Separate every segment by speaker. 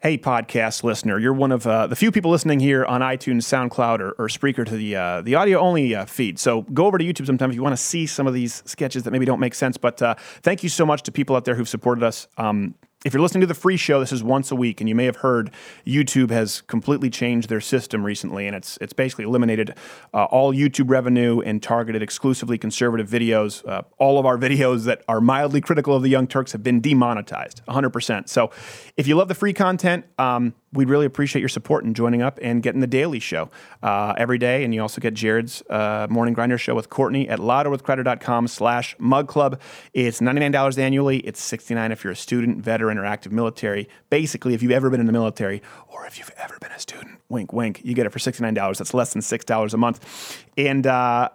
Speaker 1: Hey, podcast listener, you're one of uh, the few people listening here on iTunes, SoundCloud, or, or Spreaker to the uh, the audio only uh, feed. So go over to YouTube sometime if you want to see some of these sketches that maybe don't make sense. But uh, thank you so much to people out there who've supported us. Um, if you're listening to the free show, this is once a week, and you may have heard YouTube has completely changed their system recently, and it's it's basically eliminated uh, all YouTube revenue and targeted exclusively conservative videos. Uh, all of our videos that are mildly critical of the Young Turks have been demonetized, 100%. So, if you love the free content, um, we'd really appreciate your support in joining up and getting the daily show uh, every day. And you also get Jared's uh, Morning Grinder show with Courtney at louderwithcrowder.com slash mug club. It's $99 annually. It's $69 if you're a student, veteran, or active military. Basically, if you've ever been in the military or if you've ever been a student, wink, wink, you get it for $69. That's less than $6 a month. And, uh,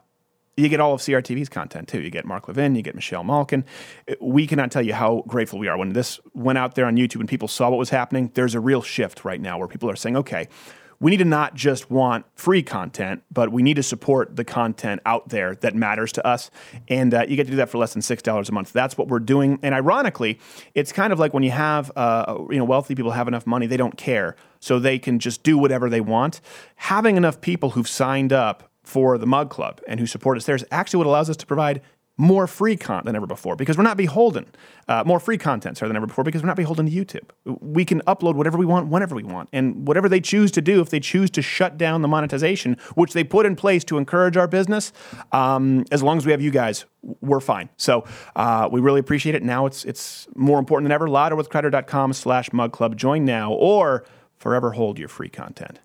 Speaker 1: you get all of CRTV's content too. You get Mark Levin, you get Michelle Malkin. We cannot tell you how grateful we are. When this went out there on YouTube and people saw what was happening, there's a real shift right now where people are saying, okay, we need to not just want free content, but we need to support the content out there that matters to us. And uh, you get to do that for less than $6 a month. That's what we're doing. And ironically, it's kind of like when you have, uh, you know, wealthy people have enough money, they don't care. So they can just do whatever they want. Having enough people who've signed up for the Mug Club and who support us there is actually what allows us to provide more free content than ever before because we're not beholden, uh, more free content sorry, than ever before because we're not beholden to YouTube. We can upload whatever we want whenever we want. And whatever they choose to do, if they choose to shut down the monetization, which they put in place to encourage our business, um, as long as we have you guys, we're fine. So uh, we really appreciate it. Now it's it's more important than ever. Louderwithcrowder.com slash mug club. Join now or forever hold your free content.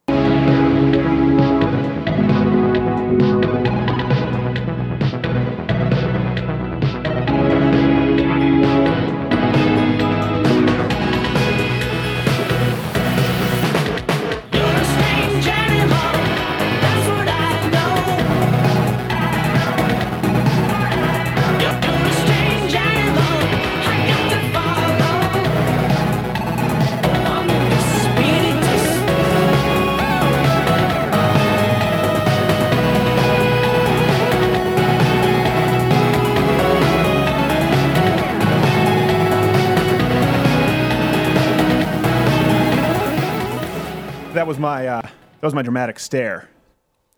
Speaker 1: Was my uh, that was my dramatic stare.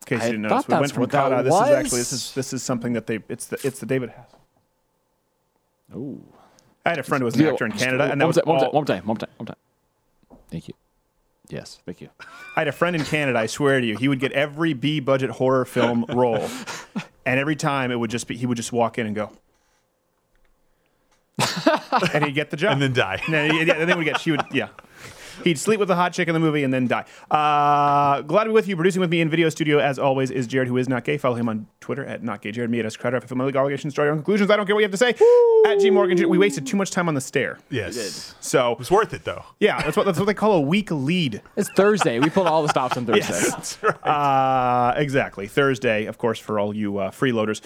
Speaker 1: In case
Speaker 2: I
Speaker 1: you didn't
Speaker 2: thought
Speaker 1: notice, we went from
Speaker 2: what
Speaker 1: Kata. This is actually this is this is something that they it's the it's the David Hass.
Speaker 2: Oh,
Speaker 1: I had a friend who was an actor in Canada, and that
Speaker 2: one,
Speaker 1: was
Speaker 2: more time, one, time, one time, one time, one time. Thank you. Yes, thank you.
Speaker 1: I had a friend in Canada. I swear to you, he would get every B budget horror film role, and every time it would just be he would just walk in and go, and he'd get the job,
Speaker 3: and then die.
Speaker 1: And then, yeah, and then we get she would yeah. He'd sleep with the hot chick in the movie and then die. Uh, glad to be with you. Producing with me in video studio, as always, is Jared, who is not gay. Follow him on Twitter at not gay. Jared, me at S. Crowder. If you feel my legal obligations, draw your own conclusions. I don't care what you have to say. At G Morgan, we wasted too much time on the stair.
Speaker 3: Yes.
Speaker 1: So
Speaker 3: It's worth it though.
Speaker 1: yeah, that's what that's what they call a weak lead.
Speaker 2: It's Thursday. We pulled all the stops on Thursday.
Speaker 1: Yes. Uh, exactly. Thursday, of course, for all you uh, freeloaders.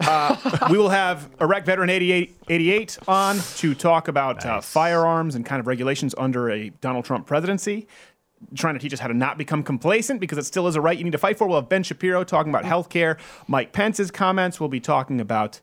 Speaker 1: Uh, we will have Iraq Veteran 88, 88 on to talk about uh,
Speaker 3: Nice.
Speaker 1: firearms and kind of regulations under a Donald Trump presidency. Trying to teach us how to not become complacent because it still is a right you need to fight for. We'll have Ben Shapiro talking about healthcare. Mike Pence's comments. We'll be talking about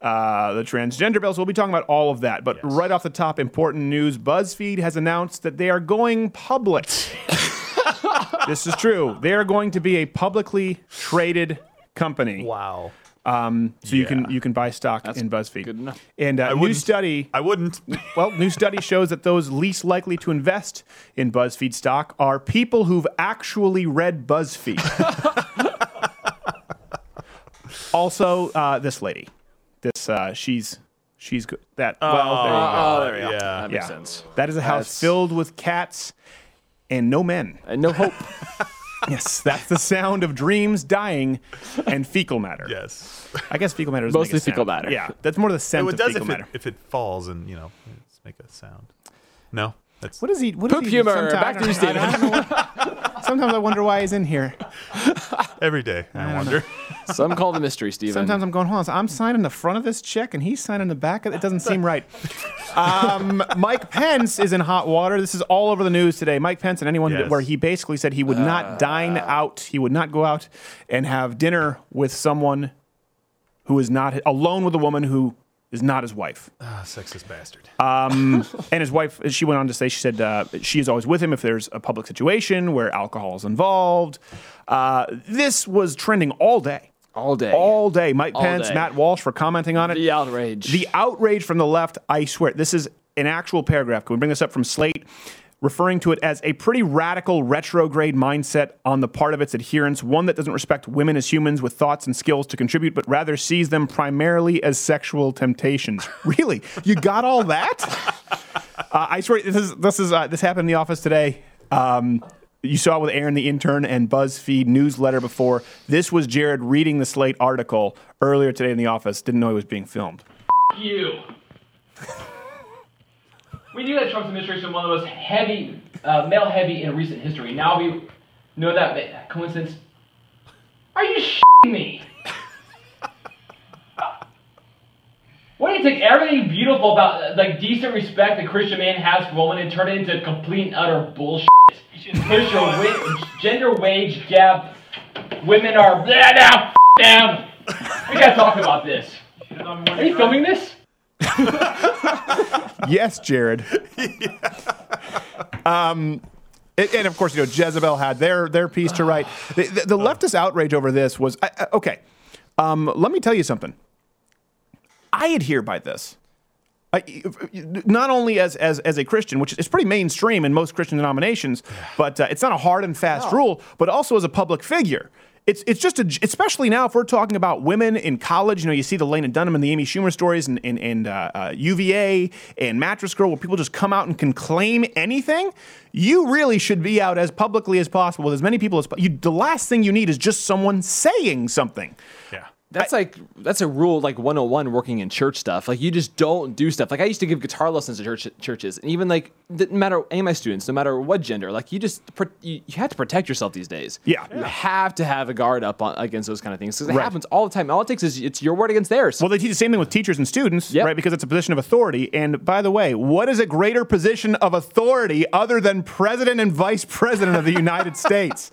Speaker 1: uh, the transgender bills. We'll be talking about all of that. But right off the top, important news BuzzFeed has announced that they are going public. this is true. They are going to be a publicly traded company.
Speaker 3: Wow.
Speaker 1: Um, so you can you can buy stock in BuzzFeed.
Speaker 2: good enough.
Speaker 1: And uh, new study.
Speaker 3: I wouldn't.
Speaker 1: Well, new study shows that those least likely to invest in BuzzFeed stock are people who've actually read BuzzFeed. also, uh, this lady, this uh, she's she's good. That well, there you go.
Speaker 2: Oh, there we go.
Speaker 3: Yeah.
Speaker 2: That makes
Speaker 1: Yeah.
Speaker 2: sense.
Speaker 1: That is a house
Speaker 2: That's-
Speaker 1: filled with cats and no men.
Speaker 2: And no hope.
Speaker 1: Yes, that's the sound of dreams dying and fecal matter.
Speaker 3: yes.
Speaker 1: I guess fecal matter. doesn't
Speaker 2: Mostly
Speaker 1: make a
Speaker 2: fecal
Speaker 1: sound.
Speaker 2: matter.
Speaker 1: Yeah, that's more the scent
Speaker 3: it
Speaker 1: of
Speaker 3: does
Speaker 1: fecal
Speaker 3: if
Speaker 1: matter.
Speaker 3: it, if it falls and you know it's make a sound. No, that's
Speaker 1: What is he? What
Speaker 2: Poop
Speaker 1: is he,
Speaker 2: humor.
Speaker 1: sometimes-
Speaker 2: Back to you,
Speaker 1: I I
Speaker 2: Steven.
Speaker 1: what- sometimes I wonder why he's in here.
Speaker 3: every day. I, wonder.
Speaker 2: Some call the mystery, Steven.
Speaker 1: Sometimes I'm going, hold on, so I'm signing the front of this check and he's signing the back. of It It doesn't seem right. Um, Mike Pence is in hot water. This is all over the news today. Mike Pence and anyone
Speaker 3: Yes.
Speaker 1: where he basically said he would not dine out. He would not go out and have dinner with someone who is not alone with a woman who is not his wife.
Speaker 3: Ah, sexist bastard.
Speaker 1: Um, and his wife, she went on to say, she said uh, she is always with him if there's a public situation where alcohol is involved. Uh, this was trending all day.
Speaker 2: All day.
Speaker 1: All day. Mike
Speaker 2: All
Speaker 1: Pence,
Speaker 2: day.
Speaker 1: Matt Walsh for commenting on it.
Speaker 2: the outrage.
Speaker 1: The outrage from the left, I swear, this is an actual paragraph. Can we bring this up from Slate? Referring to it as a pretty radical retrograde mindset on the part of its adherents, one that doesn't respect women as humans with thoughts and skills to contribute, but rather sees them primarily as sexual temptations. really? You got all that? Uh, I swear, this is this is uh, this happened in the office today. Um, you saw with Aaron, the intern, and BuzzFeed newsletter before. This was Jared reading the Slate article earlier today in the office. Didn't know he was being filmed.
Speaker 4: you. we knew that Trump's administration was one of the most heavy, uh, male heavy in recent history. Now we know that coincidence. Are you shitting me? What do you take everything beautiful about like decent respect that Christian man has for women and turn it into complete and utter bullshit? Push your wa- gender wage gap. Women are blah now. F- them. We gotta talk about this. Are you filming this?
Speaker 1: Yes, Jared. um, and, and of course, you know Jezebel had their their piece to write. The, the, the leftist outrage over this was I, I- okay. Um, let me tell you something. I adhere by this. I, not only as, as as a Christian, which is pretty mainstream in most Christian denominations, but uh, it's not a hard and fast rule. But also as a public figure, it's it's just a, especially now if we're talking about women in college. You know, you see the Lena Dunham and the Amy Schumer stories, and and, and uh, uh, UVA and Mattress Girl, where people just come out and can claim anything. You really should be out as publicly as possible with as many people as po- you. The last thing you need is just someone saying something.
Speaker 3: yeah.
Speaker 2: That's like that's a rule like 101 working in church stuff. Like you just don't do stuff. Like I used to give guitar lessons to church, churches, and even like no matter any of my students, no matter what gender, like you just you, you have to protect yourself these days.
Speaker 1: Yeah.
Speaker 2: you have to have a guard up on, against those kind of things because it
Speaker 1: Right.
Speaker 2: happens all the time. All it takes is it's your word against theirs.
Speaker 1: Well, they teach the same thing with teachers and students,
Speaker 2: Yep.
Speaker 1: right? Because it's a position of authority. And by the way, what is a greater position of authority other than president and vice president of the United States?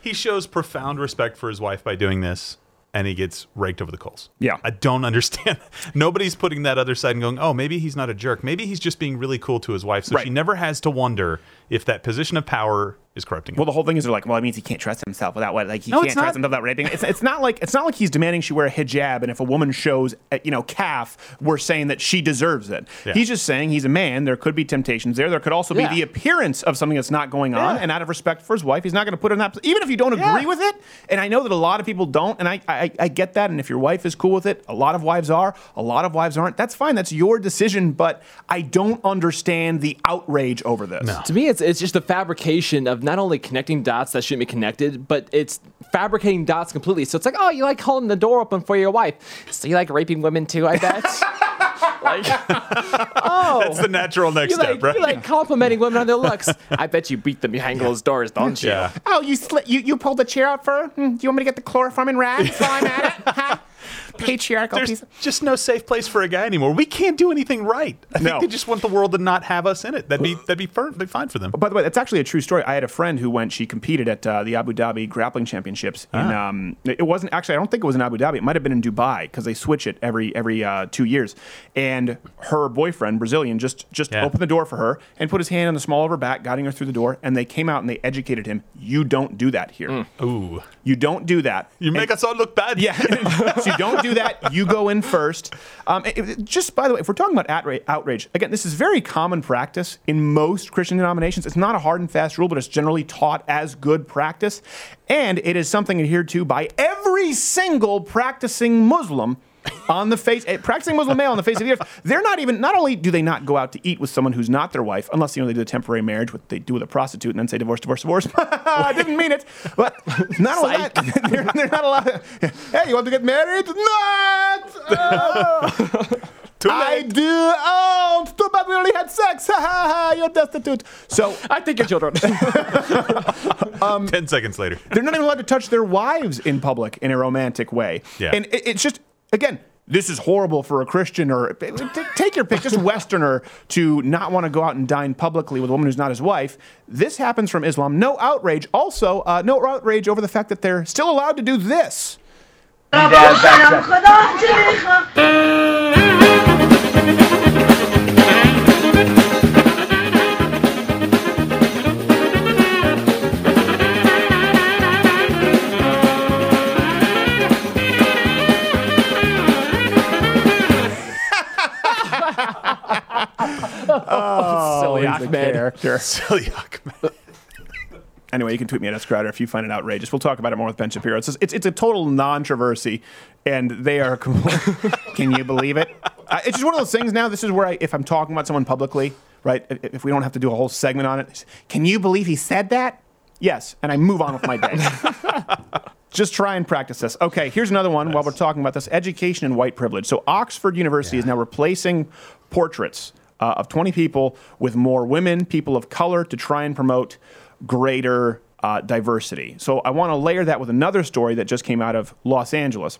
Speaker 3: He shows profound respect for his wife by doing this, and he gets raked over the coals.
Speaker 1: Yeah.
Speaker 3: I don't understand. Nobody's putting that other side and going, oh, maybe he's not a jerk. Maybe he's just being really cool to his wife. So
Speaker 1: Right.
Speaker 3: she never has to wonder if that position of power is corrupting him.
Speaker 1: Well, the whole thing is they're like, well, it means he can't trust himself without what, like he
Speaker 3: No,
Speaker 1: can't trust himself without raping. It's, it's not like it's not like he's demanding she wear a hijab, and if a woman shows, uh, you know, calf, we're saying that she deserves it.
Speaker 3: Yeah.
Speaker 1: He's just saying he's a man. There could be temptations there. There could also
Speaker 2: Yeah.
Speaker 1: be the appearance of something that's not going on,
Speaker 3: Yeah.
Speaker 1: and out of respect for his wife, he's not going to put her in that. Even if you don't agree with it, and I know that a lot of people don't, and I, I I get that. And if your wife is cool with it, a lot of wives are, a lot of wives aren't. That's fine. That's your decision. But I don't understand the outrage over this.
Speaker 2: to me, it's it's just the fabrication of not only connecting dots that shouldn't be connected, but it's fabricating dots completely. So it's like, oh, you like holding the door open for your wife, so you like raping women too, I bet. like, oh,
Speaker 3: That's the natural next
Speaker 2: you
Speaker 3: step,
Speaker 2: like,
Speaker 3: right?
Speaker 2: you like complimenting women on their looks. I bet you beat them behind closed doors, don't you?
Speaker 3: yeah.
Speaker 1: Oh, you sli- you you pulled the chair out for her? Hmm, do you want me to get the chloroform and rags while I'm at it? Huh? Patriarchal
Speaker 3: There's
Speaker 1: piece. of-
Speaker 3: just no safe place for a guy anymore. We can't do anything right. I
Speaker 1: No.
Speaker 3: think they just want the world to not have us in it. That'd be that'd be, fir- that'd be fine for them.
Speaker 1: By the way, that's actually a true story. I had a friend who went. She competed at uh, the Abu Dhabi Grappling Championships. In, um, it wasn't actually. I don't think it was in Abu Dhabi. It might have been in Dubai because they switch it every every uh, two years. And her boyfriend, Brazilian, just just
Speaker 3: Yeah.
Speaker 1: opened the door for her and put his hand on the small of her back, guiding her through the door. And they came out and they educated him. You don't do that here.
Speaker 3: Ooh,
Speaker 1: You don't do that.
Speaker 3: you make us all look bad.
Speaker 1: Yeah. so you don't do that. You go in first. Um, it- it- just by the way, if we're talking about outrage, outrage, again, this is very common practice in most Christian denominations. It's not a hard and fast rule, but it's generally taught as good practice. And it is something adhered to by every single practicing Muslim. On the face, eh, practicing Muslim male on the face of the earth, they're not even. Not only do they not go out to eat with someone who's not their wife, unless you know they do a temporary marriage, what they do with a prostitute, and then say divorce, divorce, divorce. I didn't mean it, but not only that, they're, they're not allowed. Hey, you want to get married? Not. Oh.
Speaker 3: Too
Speaker 1: I
Speaker 3: late.
Speaker 1: do. Oh, it's too bad we only had sex. Ha ha ha! You're destitute. So
Speaker 2: I think your children.
Speaker 3: Ten seconds later.
Speaker 1: they're not even allowed to touch their wives in public in a romantic way.
Speaker 3: Yeah.
Speaker 1: And it, it's just, again, this is horrible for a Christian or eh, eh, t- take your pick, just Westerner to not want to go out and dine publicly with a woman who's not his wife. This happens from Islam. No outrage. Also, uh, no outrage over the fact that they're still allowed to do this.
Speaker 2: Silly
Speaker 1: He's the
Speaker 2: Ahmed.
Speaker 1: character.
Speaker 3: Silly Ahmed.
Speaker 1: Anyway, you can tweet me at S. Crowder if you find it outrageous. We'll talk about it more with Ben Shapiro. It's, just- it's, it's a total non-controversy, and they are. can you believe it? Uh, it's just one of those things now. This is where I, if I'm talking about someone publicly, right? If, if we don't have to do a whole segment on it, can you believe he said that? Yes, and I move on with my day. just try and practice this. Okay, here's another one while we're talking about this education and white privilege. So, Oxford University is now replacing portraits uh, of 20 people with more women, people of color, to try and promote greater uh, diversity. So, I want to layer that with another story that just came out of Los Angeles.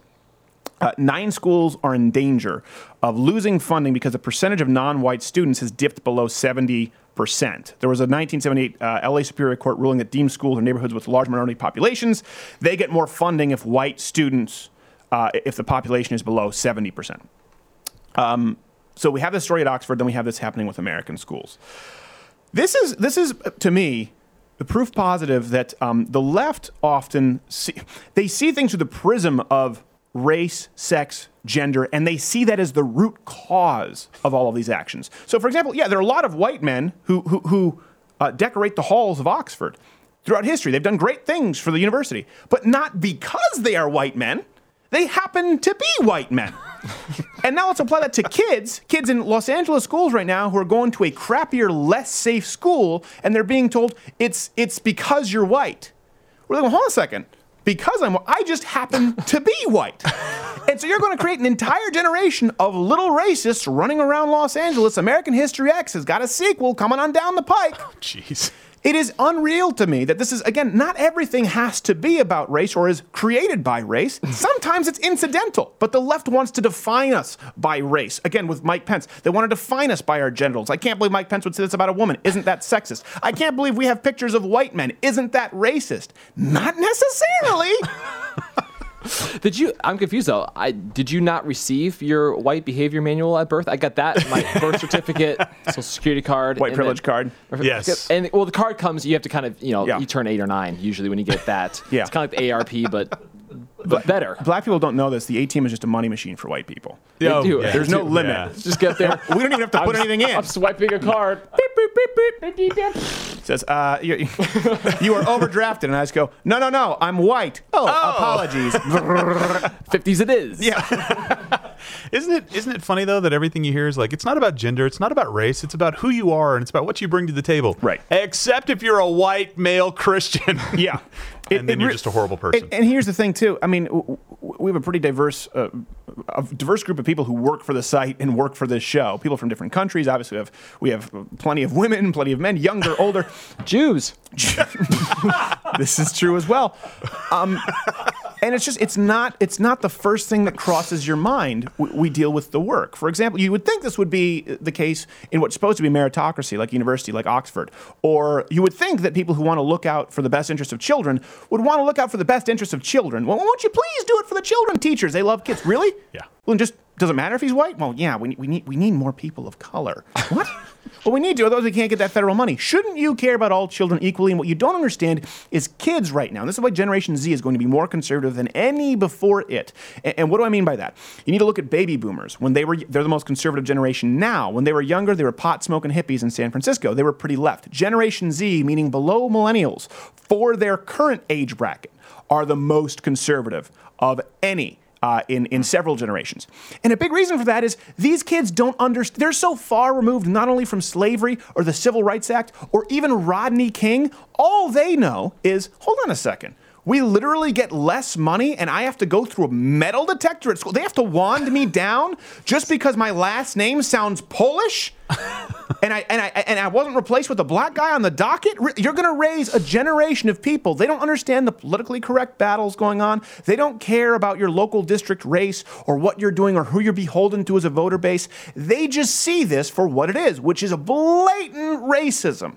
Speaker 1: Uh, nine schools are in danger of losing funding because the percentage of non-white students has dipped below 70 percent. There was a 1978 uh, LA Superior Court ruling that deemed schools or neighborhoods with large minority populations they get more funding if white students, uh, if the population is below 70 percent. Um, so we have this story at Oxford, then we have this happening with American schools. This is this is to me the proof positive that um, the left often see they see things through the prism of race, sex, gender, and they see that as the root cause of all of these actions. So, for example, yeah, there are a lot of white men who who, who uh, decorate the halls of Oxford throughout history. They've done great things for the university, but not because they are white men. They happen to be white men. and now let's apply that to kids. Kids in Los Angeles schools right now who are going to a crappier, less safe school, and they're being told it's it's because you're white. We're like, well, hold on a second. Because I'm, I just happen to be white. And so you're going to create an entire generation of little racists running around Los Angeles. American History X has got a sequel coming on down the pike.
Speaker 3: Oh, jeez.
Speaker 1: It is unreal to me that this is, again, not everything has to be about race or is created by race. Sometimes it's incidental, but the left wants to define us by race. Again, with Mike Pence, they want to define us by our genitals. I can't believe Mike Pence would say this about a woman. Isn't that sexist? I can't believe we have pictures of white men. Isn't that racist? Not necessarily.
Speaker 2: Did you? I'm confused though. I did you not receive your white behavior manual at birth? I got that, my birth certificate, social security card,
Speaker 1: White privilege
Speaker 2: then-
Speaker 1: card.
Speaker 3: Yes.
Speaker 2: And well, the card comes. You have to kind of, you know,
Speaker 1: Yeah.
Speaker 2: you turn eight or nine usually when you get that.
Speaker 1: Yeah.
Speaker 2: It's kind of like the ARP, but but better.
Speaker 1: Black people don't know this. The ATM is just a money machine for white people.
Speaker 3: Oh,
Speaker 2: do.
Speaker 1: There's no
Speaker 3: Yeah.
Speaker 1: limit.
Speaker 2: Just get there.
Speaker 1: We don't even have to put anything in.
Speaker 2: I'm swiping a card. Beep, beep, beep, beep, beep, beep, beep.
Speaker 1: says, uh, you, you are overdrafted. And I just go, no, no, no, I'm white. Oh, apologies.
Speaker 2: 50s it is.
Speaker 1: yeah.
Speaker 3: Isn't it isn't it funny though that everything you hear is like it's not about gender, it's not about race, it's about who you are and it's about what you bring to the table.
Speaker 1: Right.
Speaker 3: Except if you're a white male Christian.
Speaker 1: Yeah.
Speaker 3: And then you're just a horrible person.
Speaker 1: And, and here's the thing, too. I mean, w- w- we have a pretty diverse, uh, a diverse group of people who work for the site and work for this show. People from different countries. Obviously, we have we have plenty of women, plenty of men, younger, older.
Speaker 2: Jews.
Speaker 1: this is true as well. Um, and it's just it's not it's not the first thing that crosses your mind. We, we deal with the work. For example, you would think this would be the case in what's supposed to be meritocracy, like university, like Oxford, or you would think that people who want to look out for the best interest of children would want to look out for the best interest of children. Well, won't you please do it for the children? Teachers, they love kids. Really?
Speaker 3: Yeah.
Speaker 1: Well, just doesn't matter if he's white. Well, yeah, we, we need we need more people of color. What? well, we need to, otherwise we can't get that federal money. Shouldn't you care about all children equally? And what you don't understand is kids right now. And this is why Generation Z is going to be more conservative than any before it. And, and what do I mean by that? You need to look at baby boomers. When they were, they're the most conservative generation now. When they were younger, they were pot smoking hippies in San Francisco. They were pretty left. Generation Z, meaning below millennials, for their current age bracket, are the most conservative of any uh, in, in several generations. And a big reason for that is these kids don't understand, they're so far removed not only from slavery or the Civil Rights Act or even Rodney King. All they know is hold on a second. We literally get less money and I have to go through a metal detector at school. They have to wand me down just because my last name sounds Polish? and I and I and I wasn't replaced with a black guy on the docket. You're going to raise a generation of people. They don't understand the politically correct battles going on. They don't care about your local district race or what you're doing or who you're beholden to as a voter base. They just see this for what it is, which is a blatant racism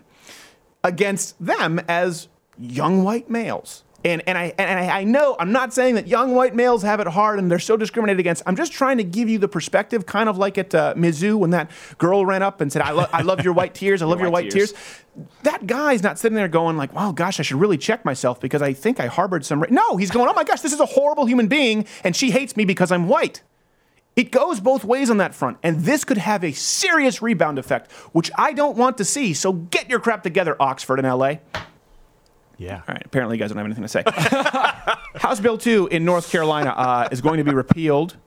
Speaker 1: against them as young white males. And, and, I, and I, I know I'm not saying that young white males have it hard and they're so discriminated against. I'm just trying to give you the perspective, kind of like at uh, Mizzou when that girl ran up and said, I, lo- I love your white tears. I love your,
Speaker 2: white
Speaker 1: white tears.
Speaker 2: tears.
Speaker 1: That guy's not sitting there going like, wow, gosh, I should really check myself because I think I harbored some. Ra-. No, he's going, oh my gosh, this is a horrible human being and she hates me because I'm white. It goes both ways on that front, and this could have a serious rebound effect, which I don't want to see. So get your crap together, Oxford and LA.
Speaker 3: Yeah.
Speaker 1: All right, apparently you guys don't have anything to say. House Bill 2 in North Carolina uh, is going to be repealed.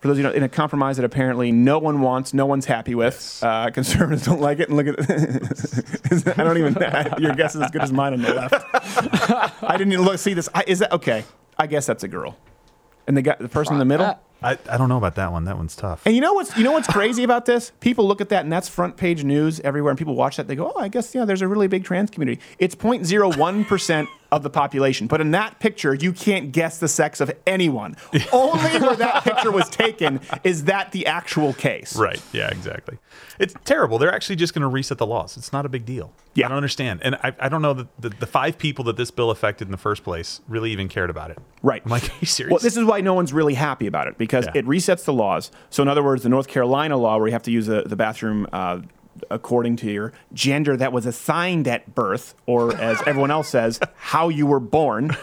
Speaker 1: For those of you know, in a compromise that apparently no one wants, no one's happy with. Uh, conservatives don't like it. And look at, I don't even. Your guess is as good as mine on the left. I didn't even look see this. I, is that okay? I guess that's a girl. And the guy, the person in the middle.
Speaker 3: I, I don't know about that one. That one's tough.
Speaker 1: And you know what's you know what's crazy about this? People look at that and that's front page news everywhere, and people watch that. They go, "Oh, I guess yeah, there's a really big trans community." It's 0.01 percent of the population, but in that picture, you can't guess the sex of anyone. Only where that picture was taken is that the actual case.
Speaker 3: Right. Yeah, exactly. It's terrible. They're actually just going to reset the laws. It's not a big deal.
Speaker 1: Yeah.
Speaker 3: I don't understand. And I, I don't know that the, the five people that this bill affected in the first place really even cared about it.
Speaker 1: Right.
Speaker 3: I'm like, are you serious?
Speaker 1: Well, this is why no one's really happy about it because
Speaker 3: Yeah.
Speaker 1: it resets the laws. So, in other words, the North Carolina law where you have to use the, the bathroom uh, according to your gender that was assigned at birth, or as everyone else says, how you were born.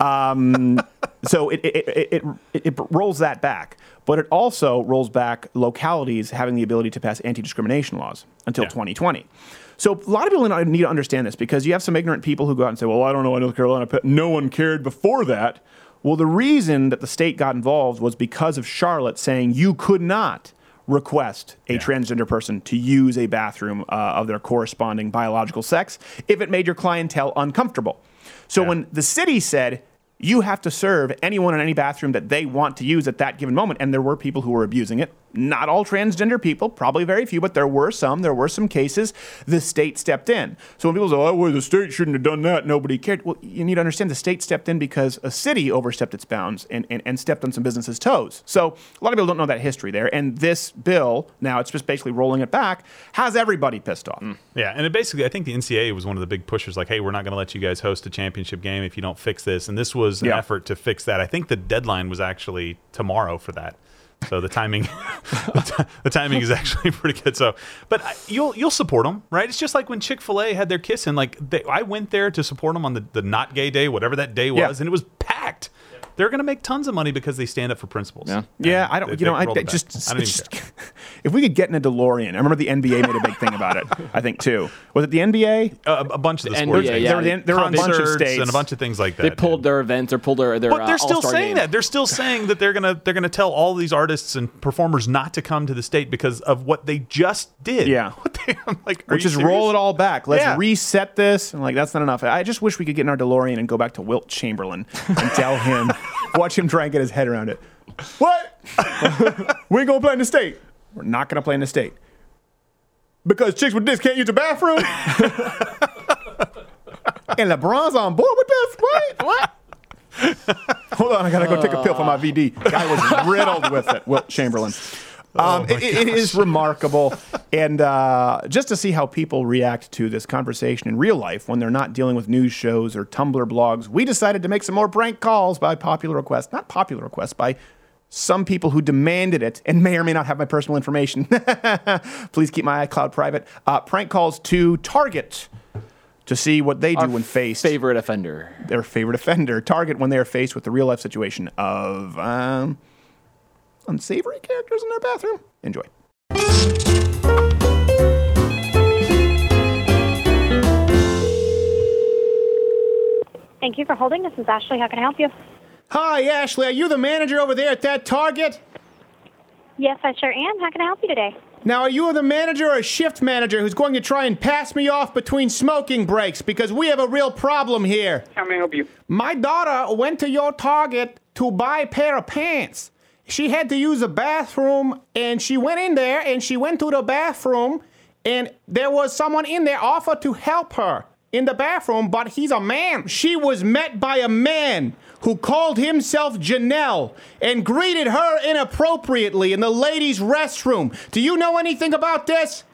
Speaker 1: Um, so it, it, it, it, rolls that back. But it also rolls back localities having the ability to pass anti discrimination laws until
Speaker 3: Yeah.
Speaker 1: 2020. So a lot of people need to understand this because you have some ignorant people who go out and say, well, I don't know why North Carolina, no one cared before that. Well, the reason that the state got involved was because of Charlotte saying you could not request a
Speaker 3: Yeah.
Speaker 1: transgender person to use a bathroom uh, of their corresponding biological sex if it made your clientele uncomfortable. So
Speaker 3: Yeah.
Speaker 1: when the city said, you have to serve anyone in any bathroom that they want to use at that given moment. And there were people who were abusing it. Not all transgender people, probably very few, but there were some. There were some cases. The state stepped in. So when people say, oh, well, the state shouldn't have done that, nobody cared. Well, you need to understand the state stepped in because a city overstepped its bounds and, and, and stepped on some businesses' toes. So a lot of people don't know that history there. And this bill, now it's just basically rolling it back, has everybody pissed off. Mm.
Speaker 3: Yeah, and it basically, I think the NCAA was one of the big pushers, like, hey, we're not going to let you guys host a championship game if you don't fix this. And this was an
Speaker 1: Yeah.
Speaker 3: effort to fix that. I think the deadline was actually tomorrow for that. So the timing, the, the timing is actually pretty good. So, but I- you'll you'll support them, right? It's just like when Chick Fil A had their kissing. Like they, I went there to support them on the, the not gay day, whatever that day was,
Speaker 1: Yeah.
Speaker 3: and it was packed. They're going to make tons of money because they stand up for principles.
Speaker 2: Yeah.
Speaker 1: Yeah, I don't.
Speaker 3: they-
Speaker 1: You know, I, I just,
Speaker 3: I don't
Speaker 1: just-
Speaker 3: care.
Speaker 1: if we could get in a DeLorean. I remember the NBA made a big thing about it. I think too. Was it the NBA?
Speaker 3: a, a bunch of the
Speaker 2: NBA,
Speaker 3: sports.
Speaker 2: yeah.
Speaker 1: There were, there were a bunch of
Speaker 3: Concerts
Speaker 1: states
Speaker 3: and a bunch of things like that.
Speaker 2: They pulled
Speaker 3: dude.
Speaker 2: their events or pulled their their.
Speaker 3: But they're
Speaker 2: uh,
Speaker 3: still saying
Speaker 2: game.
Speaker 3: that. They're still saying that they're gonna they're gonna tell all these artists and performers not to come to the state because of what they just did.
Speaker 1: Yeah.
Speaker 3: What they, I'm like,
Speaker 1: Which
Speaker 3: you
Speaker 1: is roll it all back. Let's
Speaker 3: Yeah.
Speaker 1: reset this. And like that's not enough. I just wish we could get in our DeLorean and go back to Wilt Chamberlain and tell him, watch him try and get his head around it. What? we ain't gonna play in the state. We're not gonna play in the state. Because chicks with this can't use the bathroom. and LeBron's on board with this. What? What? Hold on, I gotta go take a pill for my VD. Guy was riddled with it. Wilt Chamberlain. Um, it- it is remarkable, and uh, just to see how people react to this conversation in real life when they're not dealing with news shows or Tumblr blogs, we decided to make some more prank calls by popular request. Not popular request, by some people who demanded it and may or may not have my personal information. Please keep my iCloud private. Uh, prank calls to Target to see what they do
Speaker 2: Our
Speaker 1: when faced
Speaker 2: favorite offender.
Speaker 1: their favorite offender. Target when they are faced with the real life situation of um, unsavory characters in their bathroom. Enjoy.
Speaker 5: Thank you for holding. This is Ashley. How can I help you?
Speaker 1: Hi, Ashley. Are you the manager over there at that Target?
Speaker 5: Yes, I sure am. How can I help you today?
Speaker 1: Now, are you the manager or a shift manager who's going to try and pass me off between smoking breaks? Because we have a real problem here.
Speaker 6: How may I help you?
Speaker 1: My daughter went to your Target to buy a pair of pants. She had to use a bathroom, and she went in there and she went to the bathroom, and there was someone in there offered to help her in the bathroom, but he's a man. She was met by a man who called himself Janelle and greeted her inappropriately in the ladies' restroom. Do you know anything about this?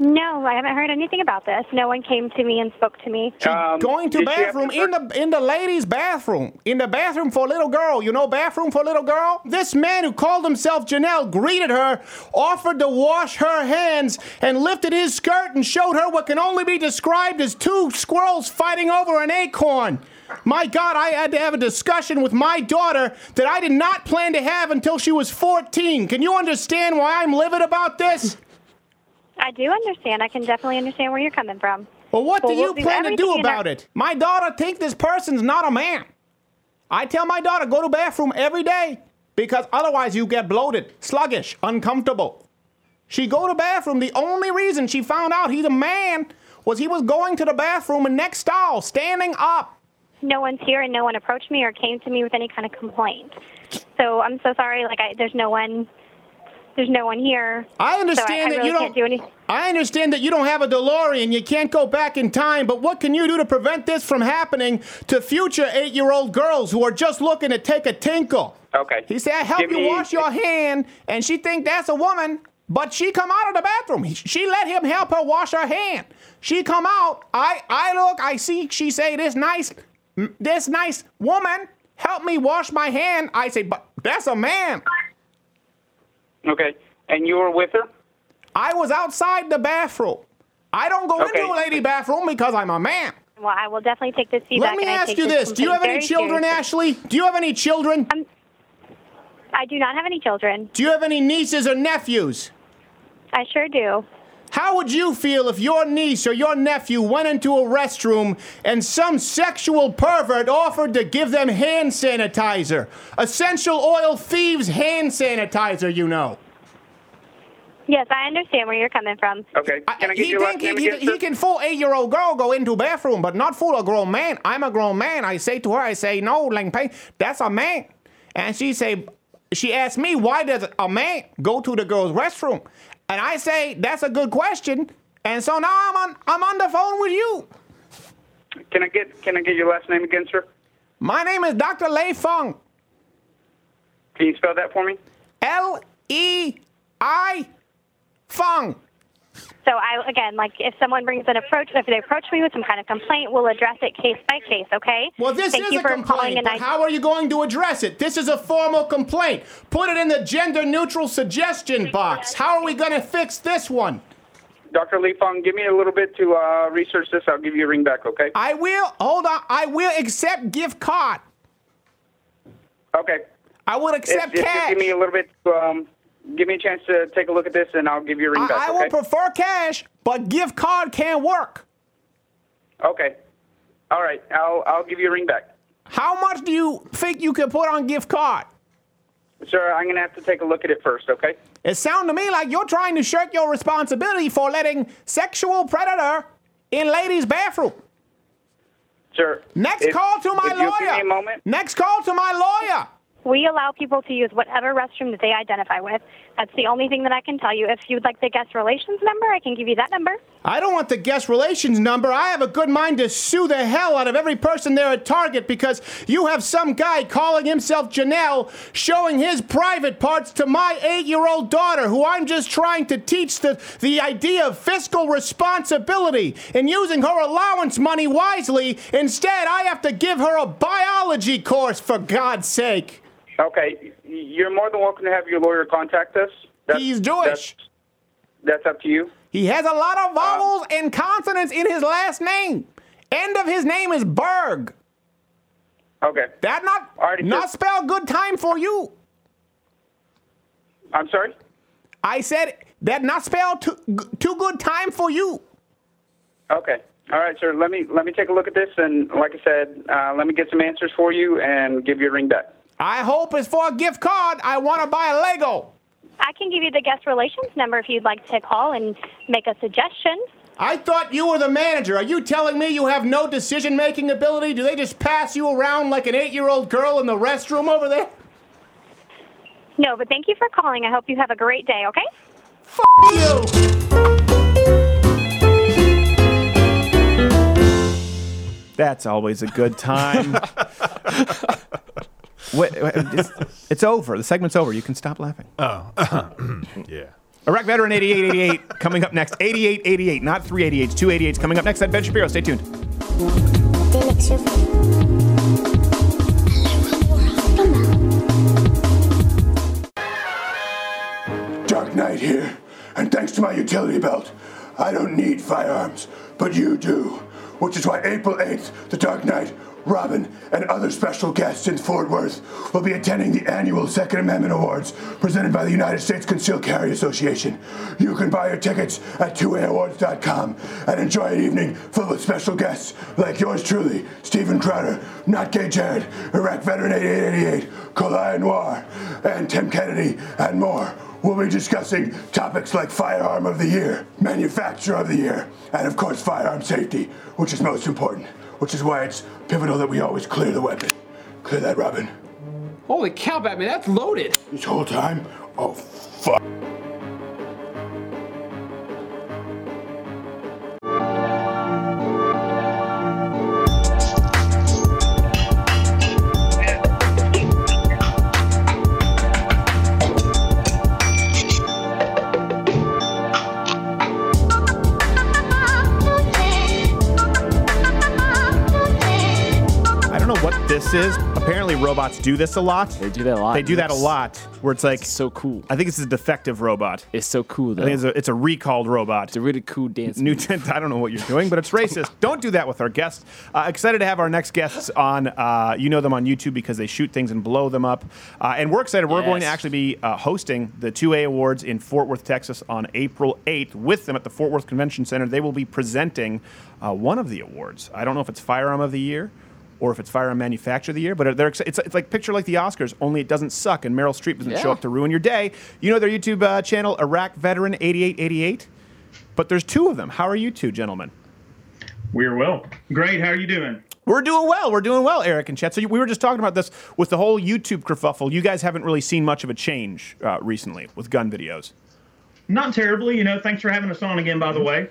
Speaker 5: No, I haven't heard anything about this. No one came to me and spoke to me.
Speaker 6: Um,
Speaker 1: Going to
Speaker 6: did she have
Speaker 1: bathroom
Speaker 6: to-
Speaker 1: in the in the ladies' bathroom. In the bathroom for little girl. You know bathroom for little girl? This man who called himself Janelle greeted her, offered to wash her hands, and lifted his skirt and showed her what can only be described as two squirrels fighting over an acorn. My God, I had to have a discussion with my daughter that I did not plan to have until she was 14. Can you understand why I'm livid about this?
Speaker 5: I do understand. I can definitely understand where you're coming from.
Speaker 1: Well, what do you
Speaker 5: we'll do
Speaker 1: plan to do
Speaker 5: in our-
Speaker 1: about it? My daughter think this person's not a man. I tell my daughter go to bathroom every day because otherwise you get bloated, sluggish, uncomfortable. She go to bathroom. The only reason she found out he's a man was he was going to the bathroom and next stall, standing up.
Speaker 5: No one's here, and no one approached me or came to me with any kind of complaint. So I'm so sorry. Like, I, there's no one. There's no one here.
Speaker 1: I
Speaker 5: So
Speaker 1: understand
Speaker 5: I, I
Speaker 1: that
Speaker 5: really
Speaker 1: you don't.
Speaker 5: can't do any.
Speaker 1: I understand that you don't have a DeLorean. You can't go back in time. But what can you do to prevent this from happening to future eight-year-old girls who are just looking to take a tinkle?
Speaker 6: Okay.
Speaker 1: He said, I help
Speaker 6: Give
Speaker 1: you
Speaker 6: me-
Speaker 1: wash your hand, and she think that's a woman, but she come out of the bathroom. She let him help her wash her hand. She come out, I, I look, I see, she say, this nice, this nice woman, help me wash my hand. I say, but that's a man.
Speaker 6: Okay. And you were with her?
Speaker 1: I was outside the bathroom. I don't go
Speaker 6: Okay.
Speaker 1: into a lady bathroom because I'm a man.
Speaker 5: Well, I will definitely take this feedback.
Speaker 1: Let me ask you this. Do you have any children,
Speaker 5: seriously.
Speaker 1: Ashley? Do you have any children?
Speaker 5: Um, I do not have any children.
Speaker 1: Do you have any nieces or nephews?
Speaker 5: I sure do.
Speaker 1: How would you feel if your niece or your nephew went into a restroom and some sexual pervert offered to give them hand sanitizer? Essential Oil Thieves hand sanitizer, you know.
Speaker 5: Yes, I understand where you're coming from.
Speaker 6: Okay. Can I get
Speaker 1: he
Speaker 6: your last
Speaker 1: think he, he, he can fool eight-year-old girl go into bathroom, but not fool a grown man. I'm a grown man. I say to her, I say, no, Lang Pei, that's a man. And she say, she asked me, why does a man go to the girl's restroom? And I say, that's a good question. And so now I'm on, I'm on the phone with you.
Speaker 6: Can I get Can I get your last name again, sir?
Speaker 1: My name is Dr. Lei Feng.
Speaker 6: Can you spell that for me?
Speaker 1: L E I Feng.
Speaker 5: So I again, like if someone brings an approach, if they approach me with some kind of complaint, we'll address it case by case. Okay?
Speaker 1: Well, this
Speaker 5: Thank
Speaker 1: is
Speaker 5: you
Speaker 1: a
Speaker 5: for
Speaker 1: complaint, but
Speaker 5: I
Speaker 1: how are you going to address it? This is a formal complaint. Put it in the gender neutral suggestion box. How are we going to fix this one?
Speaker 6: Dr. Lee Fong, give me a little bit to uh, research this. I'll give you a ring back, okay?
Speaker 1: I will, hold on, I will accept gift card.
Speaker 6: Okay.
Speaker 1: I
Speaker 6: will
Speaker 1: accept
Speaker 6: if you
Speaker 1: cash.
Speaker 6: give me a little bit, um, give me a chance to take a look at this, and I'll give you a ring
Speaker 1: I,
Speaker 6: back,
Speaker 1: I
Speaker 6: okay?
Speaker 1: would prefer cash, but gift card can't work.
Speaker 6: okay. All right. I'll I'll give you a ring back.
Speaker 1: How much do you think you can put on gift card?
Speaker 6: Sir, I'm going to have to take a look at it first, okay?
Speaker 1: It sounds to me like you're trying to shirk your responsibility for letting sexual predator in ladies' bathroom.
Speaker 6: Sir.
Speaker 1: Next
Speaker 6: if-
Speaker 1: call to my lawyer.
Speaker 6: Give me a moment.
Speaker 1: Next call to my lawyer.
Speaker 5: We allow people to use whatever restroom that they identify with. That's the only thing that I can tell you. If you'd like the guest relations number, I can give you that number.
Speaker 1: I don't want the guest relations number. I have a good mind to sue the hell out of every person there at Target because you have some guy calling himself Janelle showing his private parts to my eight year old daughter, who I'm just trying to teach the, the idea of fiscal responsibility and using her allowance money wisely. Instead, I have to give her a biology course, for God's sake.
Speaker 6: Okay. You're more than welcome to have your lawyer contact us. That's,
Speaker 1: He's Jewish.
Speaker 6: That's, that's up to you.
Speaker 1: He has a lot of vowels and consonants in his last name. End of his name is Berg.
Speaker 6: Okay.
Speaker 1: That not
Speaker 6: Alrighty,
Speaker 1: not
Speaker 6: sir.
Speaker 1: spell good time for you.
Speaker 6: I'm sorry?
Speaker 1: I said that not spell too, too good time for you.
Speaker 6: Okay. All right, sir. Let me let me take a look at this, and like I said, uh, let me get some answers for you and give you a ring back.
Speaker 1: I hope it's for a gift card. I want to buy a Lego.
Speaker 5: I can give you the guest relations number if you'd like to call and make a suggestion.
Speaker 1: I thought you were the manager. Are you telling me you have no decision making ability? Do they just pass you around like an eight year old girl in the restroom over there?
Speaker 5: No, but thank you for calling. I hope you have a great day, okay?
Speaker 1: You. That's always a good time. Wait, wait, it's, it's over. The segment's over. You can stop laughing.
Speaker 3: Oh, yeah.
Speaker 1: Iraq veteran 8888 coming up next. 8888, not 388s, 288s coming up next at Ben Shapiro. Stay tuned.
Speaker 7: Dark Knight here, and thanks to my utility belt, I don't need firearms, but you do. Which is why April 8th, the Dark Knight, Robin, and other special guests in Fort Worth will be attending the annual Second Amendment Awards presented by the United States Concealed Carry Association. You can buy your tickets at 2AAwards.com and enjoy an evening filled with special guests like yours truly, Steven Crowder, Not Gay Jared, Iraq Veteran 8888, Colion Noir, and Tim Kennedy, and more. We'll be discussing topics like firearm of the year, manufacturer of the year, and of course firearm safety, which is most important, which is why it's pivotal that we always clear the weapon. Clear that, Robin.
Speaker 2: Holy cow, Batman, that's loaded.
Speaker 7: This whole time? Oh, fuck.
Speaker 1: What this is. Apparently, robots do this a lot.
Speaker 2: They do that a lot.
Speaker 1: They do that a lot, where it's like,
Speaker 2: So cool.
Speaker 1: I think it's a defective robot.
Speaker 2: It's so cool though.
Speaker 1: I think it's a, it's a recalled robot.
Speaker 2: It's a really cool dance. move.
Speaker 1: Newton, I don't know what you're doing, but it's racist. don't do that with our guests. Uh, excited to have our next guests on. Uh, you know them on YouTube because they shoot things and blow them up. Uh, and we're excited. We're going to actually be uh, hosting the 2A Awards in Fort Worth, Texas on April 8th with them at the Fort Worth Convention Center. They will be presenting uh, one of the awards. I don't know if it's Firearm of the Year or if it's Firearm Manufacturer of the Year, but they're, it's, it's like picture like the Oscars, only it doesn't suck and Meryl Streep doesn't show up to ruin your day. You know their YouTube uh, channel, Iraq Veteran 8888? But there's two of them. How are you two, gentlemen?
Speaker 8: We're well. Great. How are you doing?
Speaker 1: We're doing well. We're doing well, Eric and Chet. So we were just talking about this with the whole YouTube kerfuffle. You guys haven't really seen much of a change uh, recently with gun videos.
Speaker 8: Not terribly. You know, thanks for having us on again, by the way.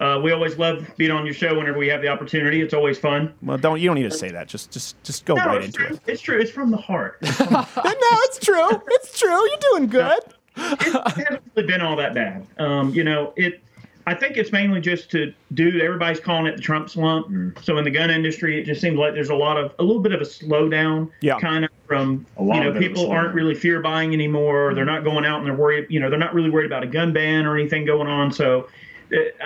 Speaker 8: Uh, we always love being on your show whenever we have the opportunity. It's always fun.
Speaker 1: Well, don't you don't need to say that. Just just just go
Speaker 8: No,
Speaker 1: right into
Speaker 8: true.
Speaker 1: it.
Speaker 8: It's true. It's from the heart. It
Speaker 1: no, it's true. It's true. You're doing good.
Speaker 8: It hasn't really been all that bad. Um, you know, it. I think it's mainly just to do. Everybody's calling it the Trump slump. So in the gun industry, it just seems like there's a lot of a little bit of a slowdown.
Speaker 1: Yeah.
Speaker 8: Kind of from
Speaker 9: lot
Speaker 8: you know
Speaker 9: of it is
Speaker 8: people aren't really fear buying anymore. They're not going out and they're worried. You know, they're not really worried about a gun ban or anything going on. So.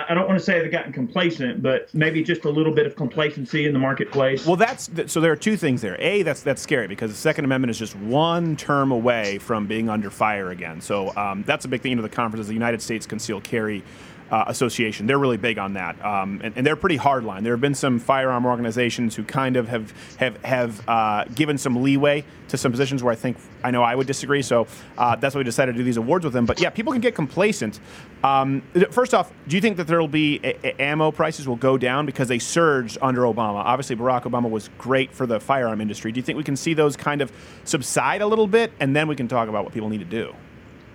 Speaker 8: I don't want to say they've gotten complacent, but maybe just a little bit of complacency in the marketplace.
Speaker 1: Well, that's so. There are two things there. A, that's that's scary because the Second Amendment is just one term away from being under fire again. So um, that's a big thing. You know, the conference is the United States Concealed Carry uh, Association. They're really big on that, um, and, and they're pretty hardline. There have been some firearm organizations who kind of have have have uh, given some leeway to some positions where I think I know I would disagree. So uh, that's why we decided to do these awards with them. But yeah, people can get complacent. Um, first off, do you think that there will be a- a- ammo prices will go down because they surged under Obama? Obviously, Barack Obama was great for the firearm industry. Do you think we can see those kind of subside a little bit, and then we can talk about what people need to do?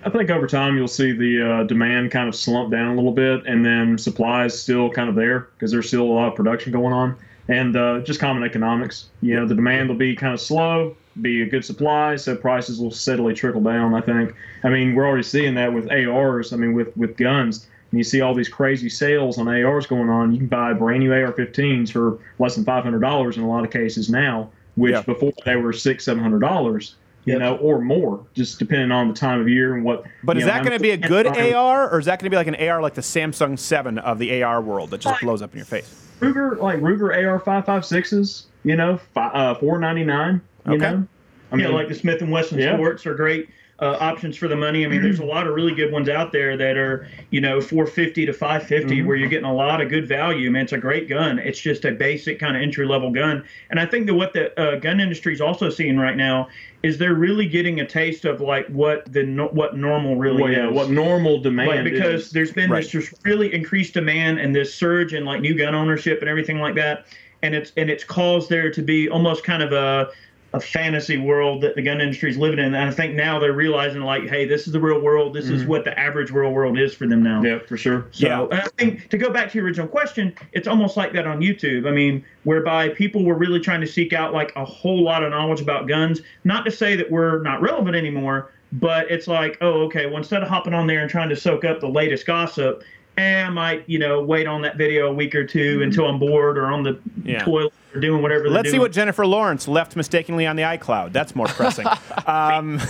Speaker 9: I think over time you'll see the uh, demand kind of slump down a little bit, and then supply is still kind of there because there's still a lot of production going on, and uh, just common economics. You know, the demand will be kind of slow, be a good supply, so prices will steadily trickle down. I think. I mean, we're already seeing that with ARs. I mean, with with guns. And you see all these crazy sales on ARs going on. You can buy brand new AR-15s for less than five hundred dollars in a lot of cases now, which
Speaker 1: Yeah.
Speaker 9: before they were six, seven hundred dollars. You
Speaker 8: Yep.
Speaker 9: know, or more, just depending on the time of year and what.
Speaker 1: But is
Speaker 9: know,
Speaker 1: that going to be a good AR, or is that going to be like an AR like the Samsung 7 of the AR world that just blows up in your face?
Speaker 9: Ruger, like Ruger AR five five sixes, you know, fi- uh, four ninety nine. You
Speaker 1: Okay.
Speaker 9: know, I
Speaker 8: yeah, like the Smith and Wesson
Speaker 9: Yeah.
Speaker 8: Sports are great uh, options for the money. I mean, there's a lot of really good ones out there that are, you know, 450 to 550,
Speaker 9: Mm-hmm.
Speaker 8: where you're getting a lot of good value. Man, it's a great gun. It's just a basic kind of entry level gun. And I think that what the uh, gun industry is also seeing right now is they're really getting a taste of like what the no, what normal really
Speaker 9: well, yeah,
Speaker 8: is.
Speaker 9: what normal demand
Speaker 8: Like, because
Speaker 9: is.
Speaker 8: there's been
Speaker 1: Right.
Speaker 8: this just really increased demand and this surge in like new gun ownership and everything like that, and it's and it's caused there to be almost kind of a a fantasy world that the gun industry is living in. And I think now they're realizing like, hey, this is the real world. This is what the average real world is for them now.
Speaker 9: Mm-hmm. yeah, for sure.
Speaker 8: So
Speaker 1: Yeah.
Speaker 8: and I think to go back to your original question, it's almost like that on YouTube. I mean, whereby people were really trying to seek out like a whole lot of knowledge about guns. Not to say that we're not relevant anymore, But it's like, oh, okay. Well, instead of hopping on there and trying to soak up the latest gossip, eh, I might, you know, wait on that video a week or 2 until I'm bored or on the
Speaker 1: Yeah.
Speaker 8: toilet or doing whatever.
Speaker 1: Let's see what Jennifer Lawrence left mistakenly on the iCloud. That's more pressing. um,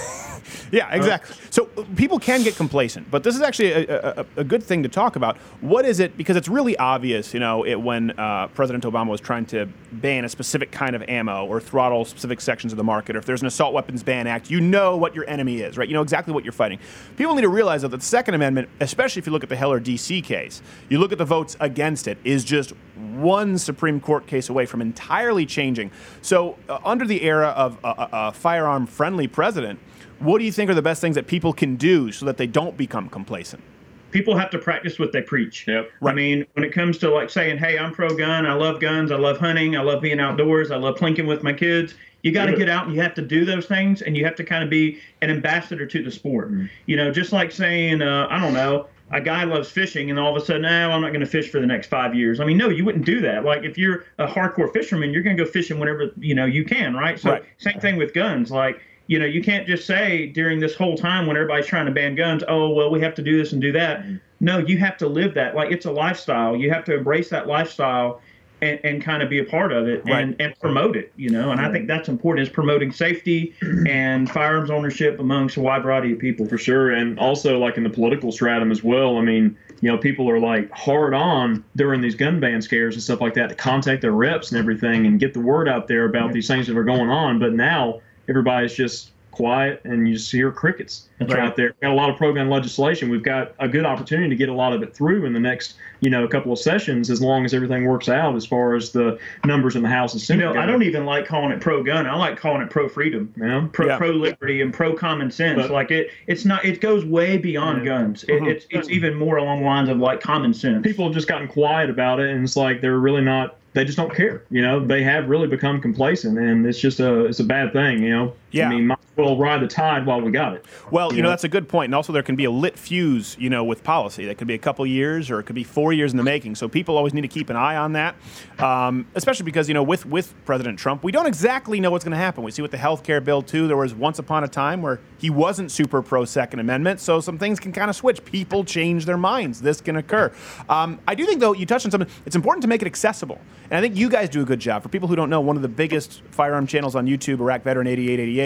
Speaker 1: yeah, exactly. So people can get complacent, but this is actually a, a, a good thing to talk about. What is it? Because it's really obvious, you know, it, when uh, President Obama was trying to ban a specific kind of ammo or throttle specific sections of the market, or if there's an Assault Weapons Ban Act, you know what your enemy is, right? You know exactly what you're fighting. People need to realize that the Second Amendment, especially if you look at the Heller DC case, you look at the votes against it, is just one Supreme Court case away from entirely changing. So, uh, under the era of a, a, a firearm friendly president, what do you think are the best things that people can do so that they don't become complacent?
Speaker 8: people have to practice what they preach.
Speaker 9: Yep.
Speaker 8: I mean, when it comes to like saying, "Hey, I'm pro gun. I love guns. I love hunting. I love being outdoors. I love plinking with my kids." You got to get out and you have to do those things, and you have to kind of be an ambassador to the sport. You know, just like saying, uh, I don't know, a guy loves fishing, and all of a sudden, no, I'm not going to fish for the next five years. I mean, no, you wouldn't do that. Like if you're a hardcore fisherman, you're going to go fishing whenever you know you can, right? So
Speaker 1: Right.
Speaker 8: same thing with guns. Like you know, you can't just say during this whole time when everybody's trying to ban guns, oh, well, we have to do this and do that. Mm-hmm. No, you have to live that. Like it's a lifestyle. You have to embrace that lifestyle and, and kind of be a part of it
Speaker 1: Right.
Speaker 8: and, and promote it, you know. And I think that's important is promoting safety and firearms ownership amongst a wide variety of people.
Speaker 9: for sure and also like in the political stratum as well i mean you know people are like hard on during these gun ban scares and stuff like that to contact their reps and everything and get the word out there about these things that are going on but now everybody's just quiet and you just hear crickets
Speaker 8: That's
Speaker 9: out
Speaker 8: right.
Speaker 9: there got a lot of pro-gun legislation we've got a good opportunity to get a lot of it through in the next you know couple of sessions as long as everything works out as far as the numbers in the house and
Speaker 8: You know,
Speaker 9: go.
Speaker 8: I don't even like calling it pro gun. I like calling it pro freedom.
Speaker 9: Yeah.
Speaker 8: pro
Speaker 1: Yeah.
Speaker 8: pro liberty and pro common sense.
Speaker 9: But-
Speaker 8: like it, it's not. It goes way beyond guns. It, uh-huh. it's it's even more along the lines of like common sense.
Speaker 9: people have just gotten quiet about it and it's like they're really not they just don't care you know? They have really become complacent and it's just a it's a bad thing you know
Speaker 1: Yeah.
Speaker 9: i mean might as well ride the tide while we got it
Speaker 1: Well, you know,
Speaker 9: Yeah.
Speaker 1: that's a good point. And also, there can be a lit fuse, you know, with policy. That could be a couple years or it could be four years in the making. So people always need to keep an eye on that, um, especially because, you know, with, with President Trump, we don't exactly know what's going to happen. We see with the health care bill, too, there was once upon a time where he wasn't super pro Second Amendment. So some things can kind of switch. People change their minds. This can occur. Um, I do think, though, you touched on something. It's important to make it accessible. And I think you guys do a good job. For people who don't know, one of the biggest firearm channels on YouTube, Iraq Veteran 8888,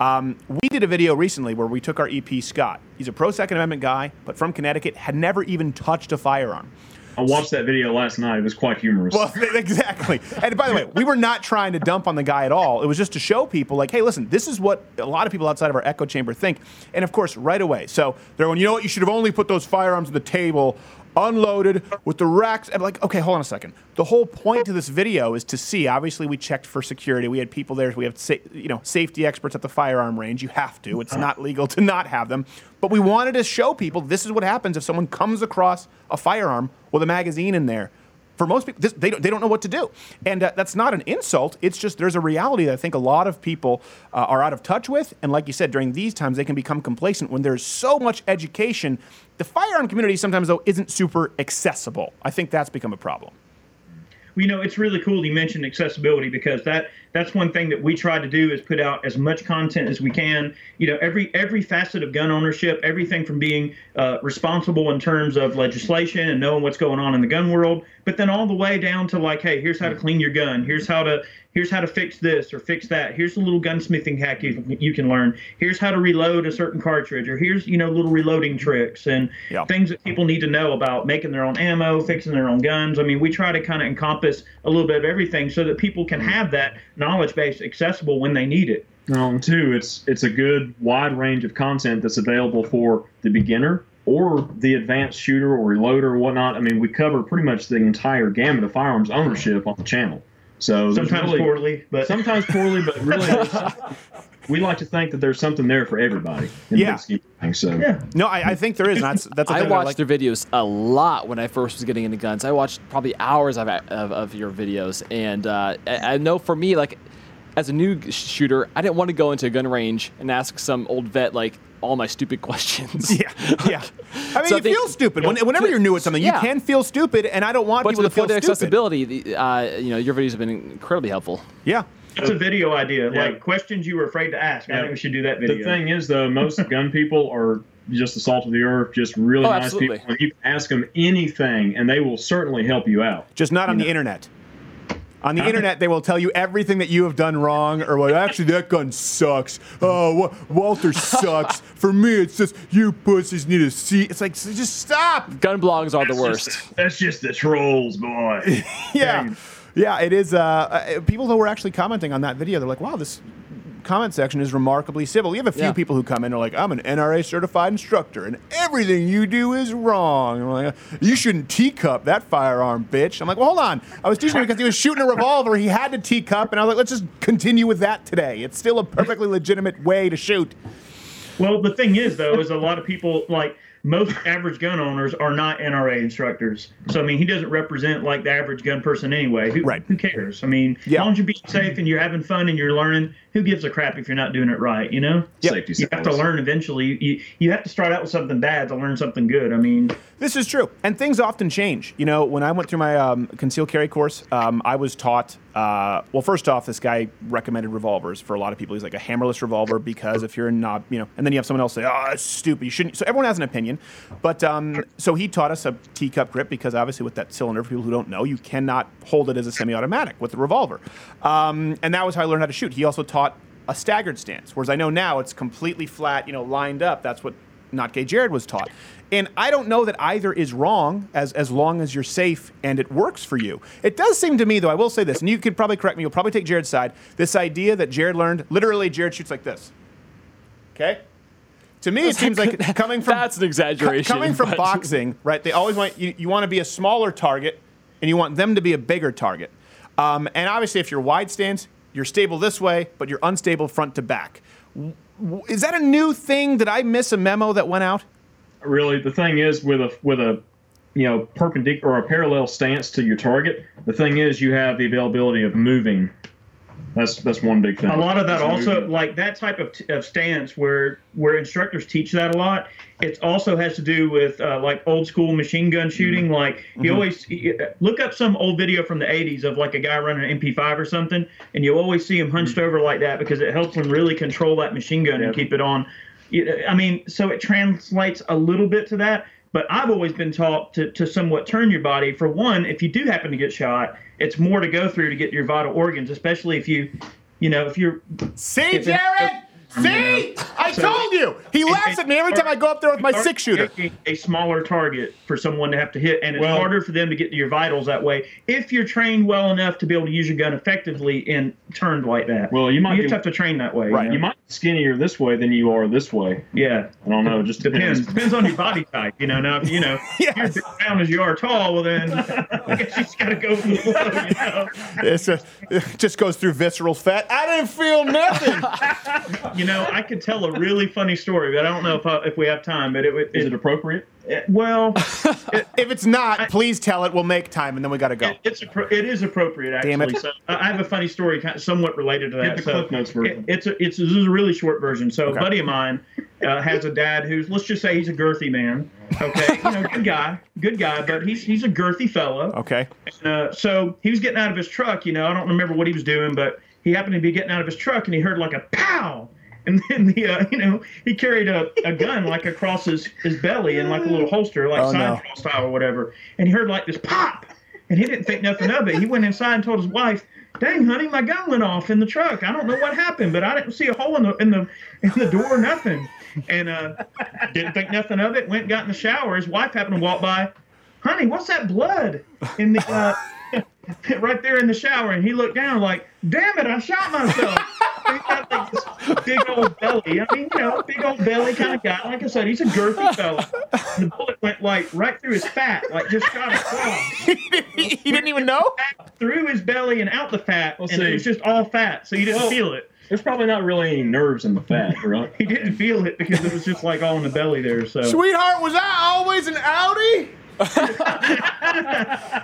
Speaker 1: um, we did a video recently where we took our EP Scott. He's a pro Second Amendment guy, but from Connecticut, had never even touched a firearm.
Speaker 9: i watched that video last night it was quite humorous
Speaker 1: Well, exactly. And by the way, we were not trying to dump on the guy at all. It was just to show people, like, hey, listen, this is what a lot of people outside of our echo chamber think. And of course, right away. So they're going, you know what? You should have only put those firearms on the table, unloaded with the racks. I'm like, okay, hold on a second. The whole point to this video is to see. Obviously, we checked for security. We had people there. We have, sa- you know, safety experts at the firearm range. You have to. It's not legal to not have them. But we wanted to show people this is what happens if someone comes across a firearm with a magazine in there for most people, this, they, don't, they don't know what to do. And uh, that's not an insult. It's just there's a reality that I think a lot of people uh, are out of touch with. And like you said, during these times, they can become complacent when there's so much education. The firearm community sometimes, though, isn't super accessible. I think that's become a problem.
Speaker 8: You know, it's really cool you mentioned accessibility because that that's one thing that we try to do is put out as much content as we can. You know, every every facet of gun ownership, everything from being uh, responsible in terms of legislation and knowing what's going on in the gun world, but then all the way down to like, hey, here's how to clean your gun. Here's how to here's how to fix this or fix that. Here's a little gunsmithing hack you, you can learn. Here's how to reload a certain cartridge, or here's you know little reloading tricks and
Speaker 1: Yeah.
Speaker 8: things that people need to know about making their own ammo, fixing their own guns. I mean, we try to kind of encompass a little bit of everything so that people can have that knowledge base accessible when they need it.
Speaker 9: Um, two, it's it's a good wide range of content that's available for the beginner or the advanced shooter or reloader or whatnot. I mean, we cover pretty much the entire gamut of firearms ownership on the channel. So
Speaker 8: Sometimes
Speaker 9: really-
Speaker 8: poorly, but
Speaker 9: sometimes poorly, but really, we like to think that there's something there for everybody. In
Speaker 1: Yeah.
Speaker 9: the big scheme of things. So
Speaker 8: yeah.
Speaker 1: No, I, I think there is. And that's that's a
Speaker 2: I
Speaker 1: thing
Speaker 2: watched
Speaker 1: like.
Speaker 2: their videos a lot when I first was getting into guns. I watched probably hours of, of, of your videos, and uh, I, I know for me, like as a new shooter, I didn't want to go into a gun range and ask some old vet like all my stupid questions.
Speaker 1: yeah, yeah. I mean,
Speaker 2: So I
Speaker 1: you
Speaker 2: think-
Speaker 1: feel stupid. When, whenever you're new at something,
Speaker 2: Yeah.
Speaker 1: you can feel stupid, and I don't want
Speaker 2: But to
Speaker 1: people
Speaker 2: the
Speaker 1: to feel
Speaker 2: point
Speaker 1: stupid.
Speaker 2: accessibility, the, uh, you know, your videos have been incredibly helpful.
Speaker 1: Yeah.
Speaker 8: That's a video idea.
Speaker 9: Yeah.
Speaker 8: Like questions you were afraid to ask. I think we should do that video.
Speaker 9: The thing is, though, most gun people are just the salt of the earth, just really
Speaker 2: Oh,
Speaker 9: nice
Speaker 2: absolutely.
Speaker 9: people. And you can ask them anything, and they will certainly help you out.
Speaker 1: Just not on the internet. On the internet, they will tell you everything that you have done wrong, or well, actually, that gun sucks. Oh, Wa- Walther sucks. For me, it's just you pussies need a seat. It's like, so just stop.
Speaker 2: Gun blogs are the worst.
Speaker 8: just- that's just the trolls, boy.
Speaker 1: Yeah, yeah, it is. Uh, uh, people who were actually commenting on that video, they're like, wow, this comment section is remarkably civil. We have a few
Speaker 2: Yeah.
Speaker 1: people who come in and are like, I'm an NRA certified instructor, and everything you do is wrong. And we're like, you shouldn't teacup that firearm, bitch. I'm like, well, hold on. I was teaching him because he was shooting a revolver. He had to teacup, and I was like, let's just continue with that today. It's still a perfectly legitimate way to shoot.
Speaker 8: Well, the thing is, though, is a lot of people like most average gun owners are not NRA instructors. So I mean, he doesn't represent like the average gun person anyway. Who,
Speaker 1: Right.
Speaker 8: who cares? I mean,
Speaker 1: Yeah.
Speaker 8: as long as you're being safe and you're having fun and you're learning, who gives a crap if you're not doing it right? You know.
Speaker 1: Yep.
Speaker 9: Safety
Speaker 8: You have to learn eventually. You, you you have to start out with something bad to learn something good. I mean,
Speaker 1: This is true, and things often change. You know, when I went through my um, concealed carry course, um, I was taught. Uh, well, first off, this guy recommended revolvers for a lot of people. He's like a hammerless revolver because if you're not, you know, and then you have someone else say, "Oh, stupid. You shouldn't." So everyone has an opinion, but um, so he taught us a teacup grip because obviously with that cylinder, for people who don't know, you cannot hold it as a semi-automatic with the revolver, um, and that was how I learned how to shoot. He also taught a staggered stance, whereas I know now it's completely flat, you know, lined up. That's what not gay Jared was taught. And I don't know that either is wrong as, as long as you're safe and it works for you. It does seem to me, though, I will say this, and you could probably correct me, you'll probably take Jared's side. This idea that Jared learned, literally, Jared shoots like this. Okay? To me, it seems like coming from
Speaker 2: That's an exaggeration,
Speaker 1: co- coming from
Speaker 2: but-
Speaker 1: boxing, right? They always want you, you want to be a smaller target, and you want them to be a bigger target. Um, and obviously, if you're wide stance, you're stable this way, but you're unstable front to back. Is that a new thing? Did I miss a memo that went out?
Speaker 9: Really the thing is with a with a you know perpendicular or a parallel stance to your target the thing is you have the availability of moving. That's that's one big thing.
Speaker 8: A lot of that also like that type of, t- of stance where where instructors teach that a lot it also has to do with uh, like old school machine gun mm-hmm. shooting. Like you mm-hmm. always you- look up some old video from the 80s of like a guy running an mp5 or something and you always see him hunched mm-hmm. over like that because it helps him really control that machine gun and keep it on You- i mean so it translates a little bit to that but I've always been taught to, to somewhat turn your body. For one, if you do happen to get shot, it's more to go through to get your vital organs, especially if you, you know, if you're
Speaker 1: See,
Speaker 8: If
Speaker 1: Jared? See? I
Speaker 8: So-
Speaker 1: told you. He laughs at me every time I go up there with my six shooter.
Speaker 8: A smaller target for someone to have to hit, and it's
Speaker 9: Well-
Speaker 8: harder for them to get to your vitals that way. If you're trained well enough to be able to use your gun effectively and turned like that,
Speaker 9: Well, you might
Speaker 8: you
Speaker 9: be-
Speaker 8: have to train that way.
Speaker 1: Right.
Speaker 8: You,
Speaker 9: you might be skinnier this way than you are this way
Speaker 8: yeah.
Speaker 9: i don't know it just
Speaker 8: Depends.
Speaker 9: depends,
Speaker 8: Depends on your body type. You know, now if you know if you're as big round as you are tall, well then I guess you just gotta go with the flow. You know.
Speaker 1: It's a, it just goes through visceral fat. I didn't feel nothing.
Speaker 8: You know, I could tell a really funny story, but I don't know if I, if we have time. But it would.
Speaker 9: is
Speaker 8: It,
Speaker 9: it appropriate
Speaker 8: it- well,
Speaker 1: if it's not, please tell it. We'll make time, and then we got to go.
Speaker 8: it, it's it is appropriate actually.
Speaker 1: Damn it.
Speaker 8: So I I have a funny story, kind of somewhat related to that.
Speaker 9: Get the
Speaker 8: so
Speaker 9: Cliff Notes version.
Speaker 8: it- it's a, it's this is a really short version. So
Speaker 1: Okay.
Speaker 8: a buddy of mine uh, has a dad who's let's just say he's a girthy man. Okay, you know, good guy, good guy, but he's he's a girthy fellow.
Speaker 1: Okay.
Speaker 8: Uh, so he was getting out of his truck. You know, I don't remember what he was doing, but he happened to be getting out of his truck and he heard like a pow. And then the, uh, you know, he carried a, a gun like across his, his belly in like a little holster, like
Speaker 1: Oh,
Speaker 8: side
Speaker 1: no.
Speaker 8: style or whatever. And he heard like this pop, and he didn't think nothing of it. He went inside and told his wife, "Dang, honey, my gun went off in the truck. I don't know what happened, but I didn't see a hole in the in the in the door, nothing." And uh, didn't think nothing of it. Went and got in the shower. His wife happened to walk by. Honey, what's that blood in the uh, right there in the shower? And he looked down like, "Damn it, I shot myself." He got like this big old belly. I mean, you know, big old belly kind of guy. Like I said, he's a girthy fella. The bullet went like right through his fat, like just shot across
Speaker 1: he didn't even know.
Speaker 8: through his belly and out the fat,
Speaker 9: Well,
Speaker 8: and
Speaker 9: see.
Speaker 8: it was just all fat, so you didn't
Speaker 9: Well-
Speaker 8: feel it.
Speaker 9: there's probably not really any nerves in the fat right
Speaker 8: He didn't feel it because it was just like all in the belly there. So
Speaker 1: Sweetheart, was that always an Audi?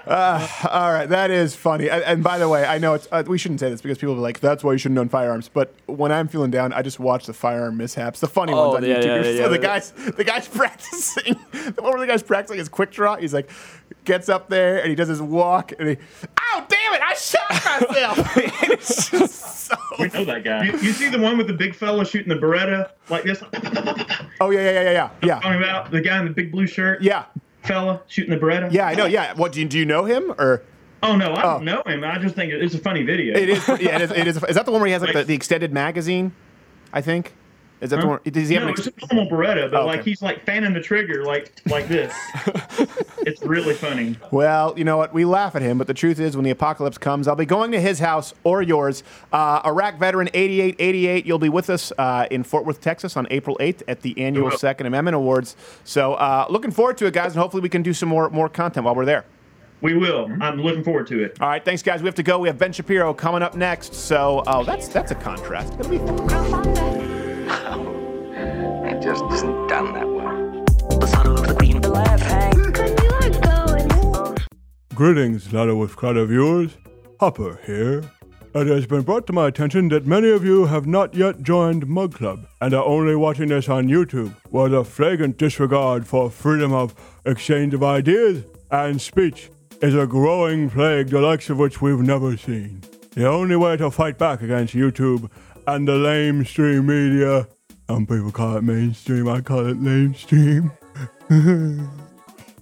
Speaker 1: Uh, all right, that is funny. And, and by the way, I know it's uh, we shouldn't say this because people be like, "That's why you shouldn't own firearms." But when I'm feeling down, I just watch the firearm mishaps, the funny
Speaker 2: Oh,
Speaker 1: ones on
Speaker 2: yeah,
Speaker 1: YouTube.
Speaker 2: yeah,
Speaker 1: so
Speaker 2: yeah,
Speaker 1: the
Speaker 2: yeah.
Speaker 1: guys, the guy's practicing. The one where the guy's practicing his quick draw. He's like, gets up there and he does his walk and he, "Ow, damn it! I shot myself!" and
Speaker 9: We know that guy.
Speaker 8: You, you see the one with the big fella shooting the Beretta like this?
Speaker 1: Oh yeah, yeah, yeah, yeah, yeah,
Speaker 8: Talking about the guy in the big blue shirt?
Speaker 1: yeah,
Speaker 8: Fella shooting the Beretta?
Speaker 1: yeah. I know. Yeah. What do you, do you know him or?
Speaker 8: Oh, no, I
Speaker 1: Oh.
Speaker 8: don't know him. I just think it's a funny video.
Speaker 1: It is. Yeah, it is. It is. Is that the one where he has like the,
Speaker 8: Like-
Speaker 1: the extended magazine? I think. Is that the one? Does he have
Speaker 8: no,
Speaker 1: an? Ex-
Speaker 8: it's a normal Beretta, but
Speaker 1: Oh,
Speaker 8: like he's like fanning the trigger like like this. it's really funny.
Speaker 1: Well, you know what? We laugh at him, but the truth is, when the apocalypse comes, I'll be going to his house or yours. Uh, Iraq veteran 8888, you'll be with us uh, in Fort Worth, Texas on April 8th at the annual. Second Amendment Awards. So, uh, looking forward to it, guys, and hopefully we can do some more more content while we're there.
Speaker 8: We will. I'm looking forward to it.
Speaker 1: All right, thanks, guys. We have to go. We have Ben Shapiro coming up next. So, oh, that's that's a contrast. It'll
Speaker 10: It just isn't done that way.
Speaker 7: Greetings, Louder with Crowder viewers. Hopper here. It has been brought to my attention that many of you have not yet joined Mug Club and are only watching this on YouTube, where the flagrant disregard for freedom of exchange of ideas and speech is a growing plague the likes of which we've never seen. The only way to fight back against YouTube and the lamestream media, some people call it mainstream, I call it lamestream,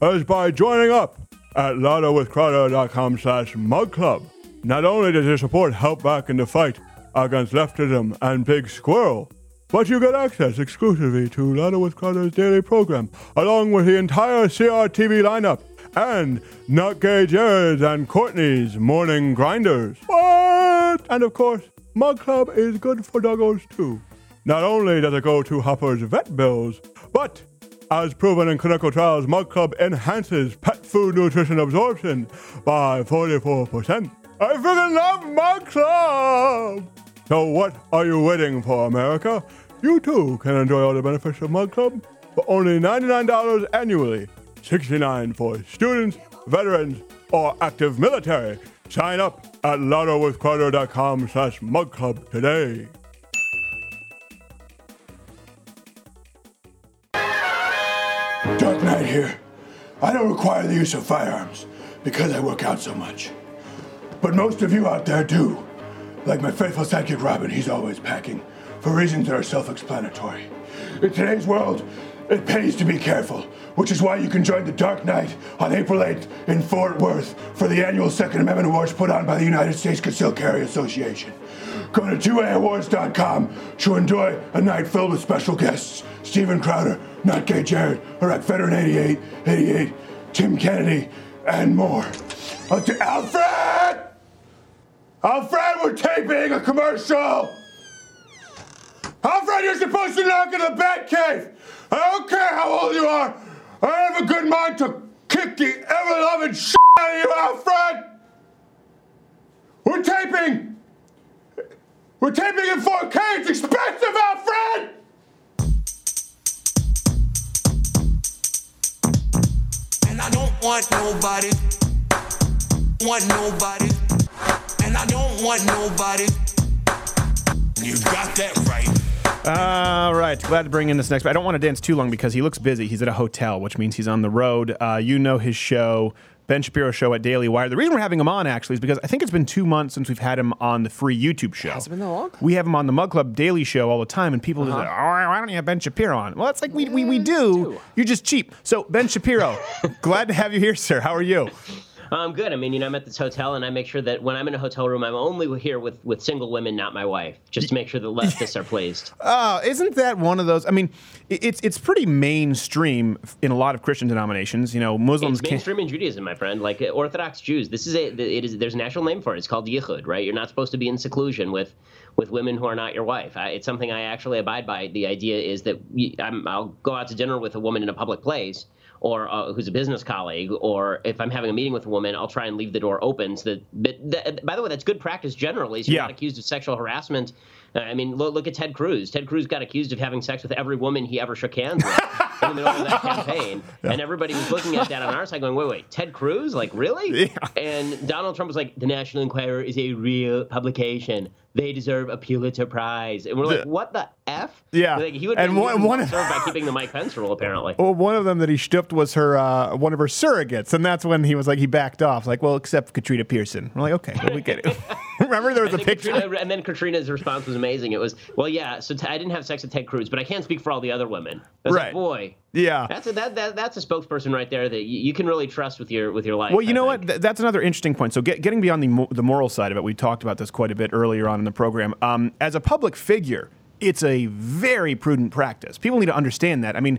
Speaker 7: As by joining up at louderwithcrowder.com slash mugclub. Not only does your support help back in the fight against leftism and Big Squirrel, but you get access exclusively to Louder with Crowder's daily program, along with the entire CRTV lineup and Not Gay Jared's and Courtney's Morning Grinders. What? And of course, Mug Club is good for doggos too. Not only does it go to Hopper's vet bills, but as proven in clinical trials, Mug Club enhances pet food nutrition absorption by 44%. I freaking love Mug Club! So what are you waiting for, America? You too can enjoy all the benefits of Mug Club for only $99 annually. 69 for students, veterans, or active military. Sign up at louderwithcrowder.com slash mug club today. Dark Knight here. I don't require the use of firearms because I work out so much. But most of you out there do. Like my faithful sidekick Robin, he's always packing for reasons that are self explanatory. In today's world, it pays to be careful, which is why you can join the Dark Knight on April 8th in Fort Worth for the annual Second Amendment Awards put on by the United States Concealed Carry Association. Go to 2AAwards.com to enjoy a night filled with special guests Steven Crowder, Not Gay Jared, Iraq Veteran 88, 88, Tim Kennedy, and more. Alfred! Alfred, we're taping a commercial! Alfred, you're supposed to knock in the Batcave! I don't care how old you are! I have a good mind to kick the ever loving shit out of you, Alfred! We're taping! We're taping in 4K! It's expensive, Alfred!
Speaker 11: And I don't want nobody, want nobody, and I don't want nobody. You got that right.
Speaker 1: All right, glad to bring in this next. I don't want to dance too long because he looks busy. He's at a hotel, which means he's on the road. Uh, you know his show, Ben Shapiro Show at Daily Wire. The reason we're having him on actually is because I think it's been two months since we've had him on the free YouTube show.
Speaker 2: Has it been that long?
Speaker 1: We have him on the Mug Club Daily Show all the time, and people are like, oh, why don't you have Ben Shapiro on? Well, it's like we, we, we do. You're just cheap. So, Ben Shapiro, glad to have you here, sir. How are you?
Speaker 12: I'm good. I mean, you know, I'm at this hotel, and I make sure that when I'm in a hotel room, I'm only here with with single women, not my wife, just to make sure the leftists are pleased.
Speaker 1: Uh, isn't that one of those? I mean, it's it's pretty mainstream in a lot of Christian denominations. You know, Muslims
Speaker 12: It's mainstream in Judaism, my friend. Like uh, Orthodox Jews, this is a it is there's a national name for it. It's called yichud, right? You're not supposed to be in seclusion with with women who are not your wife. I, it's something I actually abide by. The idea is that I'm, I'll go out to dinner with a woman in a public place. Or uh, who's a business colleague, or if I'm having a meeting with a woman, I'll try and leave the door open. So that, but th- by the way, that's good practice generally. So you're
Speaker 1: Yeah.
Speaker 12: not accused of sexual harassment. Uh, I mean, look, look at Ted Cruz. Ted Cruz got accused of having sex with every woman he ever shook hands with in the middle of that campaign, and everybody was looking at that on our side, going, "Wait, wait, Ted Cruz? Like, really?" And Donald Trump was like, "The National Enquirer is a real publication. They deserve a Pulitzer Prize." And we're like,
Speaker 1: The-
Speaker 12: "What the f?"
Speaker 1: Yeah.
Speaker 12: Like, he would
Speaker 1: And
Speaker 12: be
Speaker 1: one- one-
Speaker 12: served by keeping the Mike Pence rule, apparently.
Speaker 1: Well, one of them that he stooped was her, uh, one of her surrogates, and that's when he was like, he backed off, like, well, except Katrina Pearson. We're like, okay, well, we get it. Remember there was a
Speaker 12: And then
Speaker 1: picture.
Speaker 12: Katrina- and then Katrina's response was amazing. It was, "Well, yeah, so t- I didn't have sex with Ted Cruz, but I can't speak for all the other women." Was like,
Speaker 1: Right.
Speaker 12: Boy,
Speaker 1: Yeah.
Speaker 12: that's a that, that that's a spokesperson right there that you, you can really trust with your with your life.
Speaker 1: Well, you
Speaker 12: I
Speaker 1: know
Speaker 12: think.
Speaker 1: what? Th- that's another interesting point. So, get, getting beyond the mo- the moral side of it, we talked about this quite a bit earlier on in the program. Um, as a public figure, it's a very prudent practice. People need to understand that. I mean,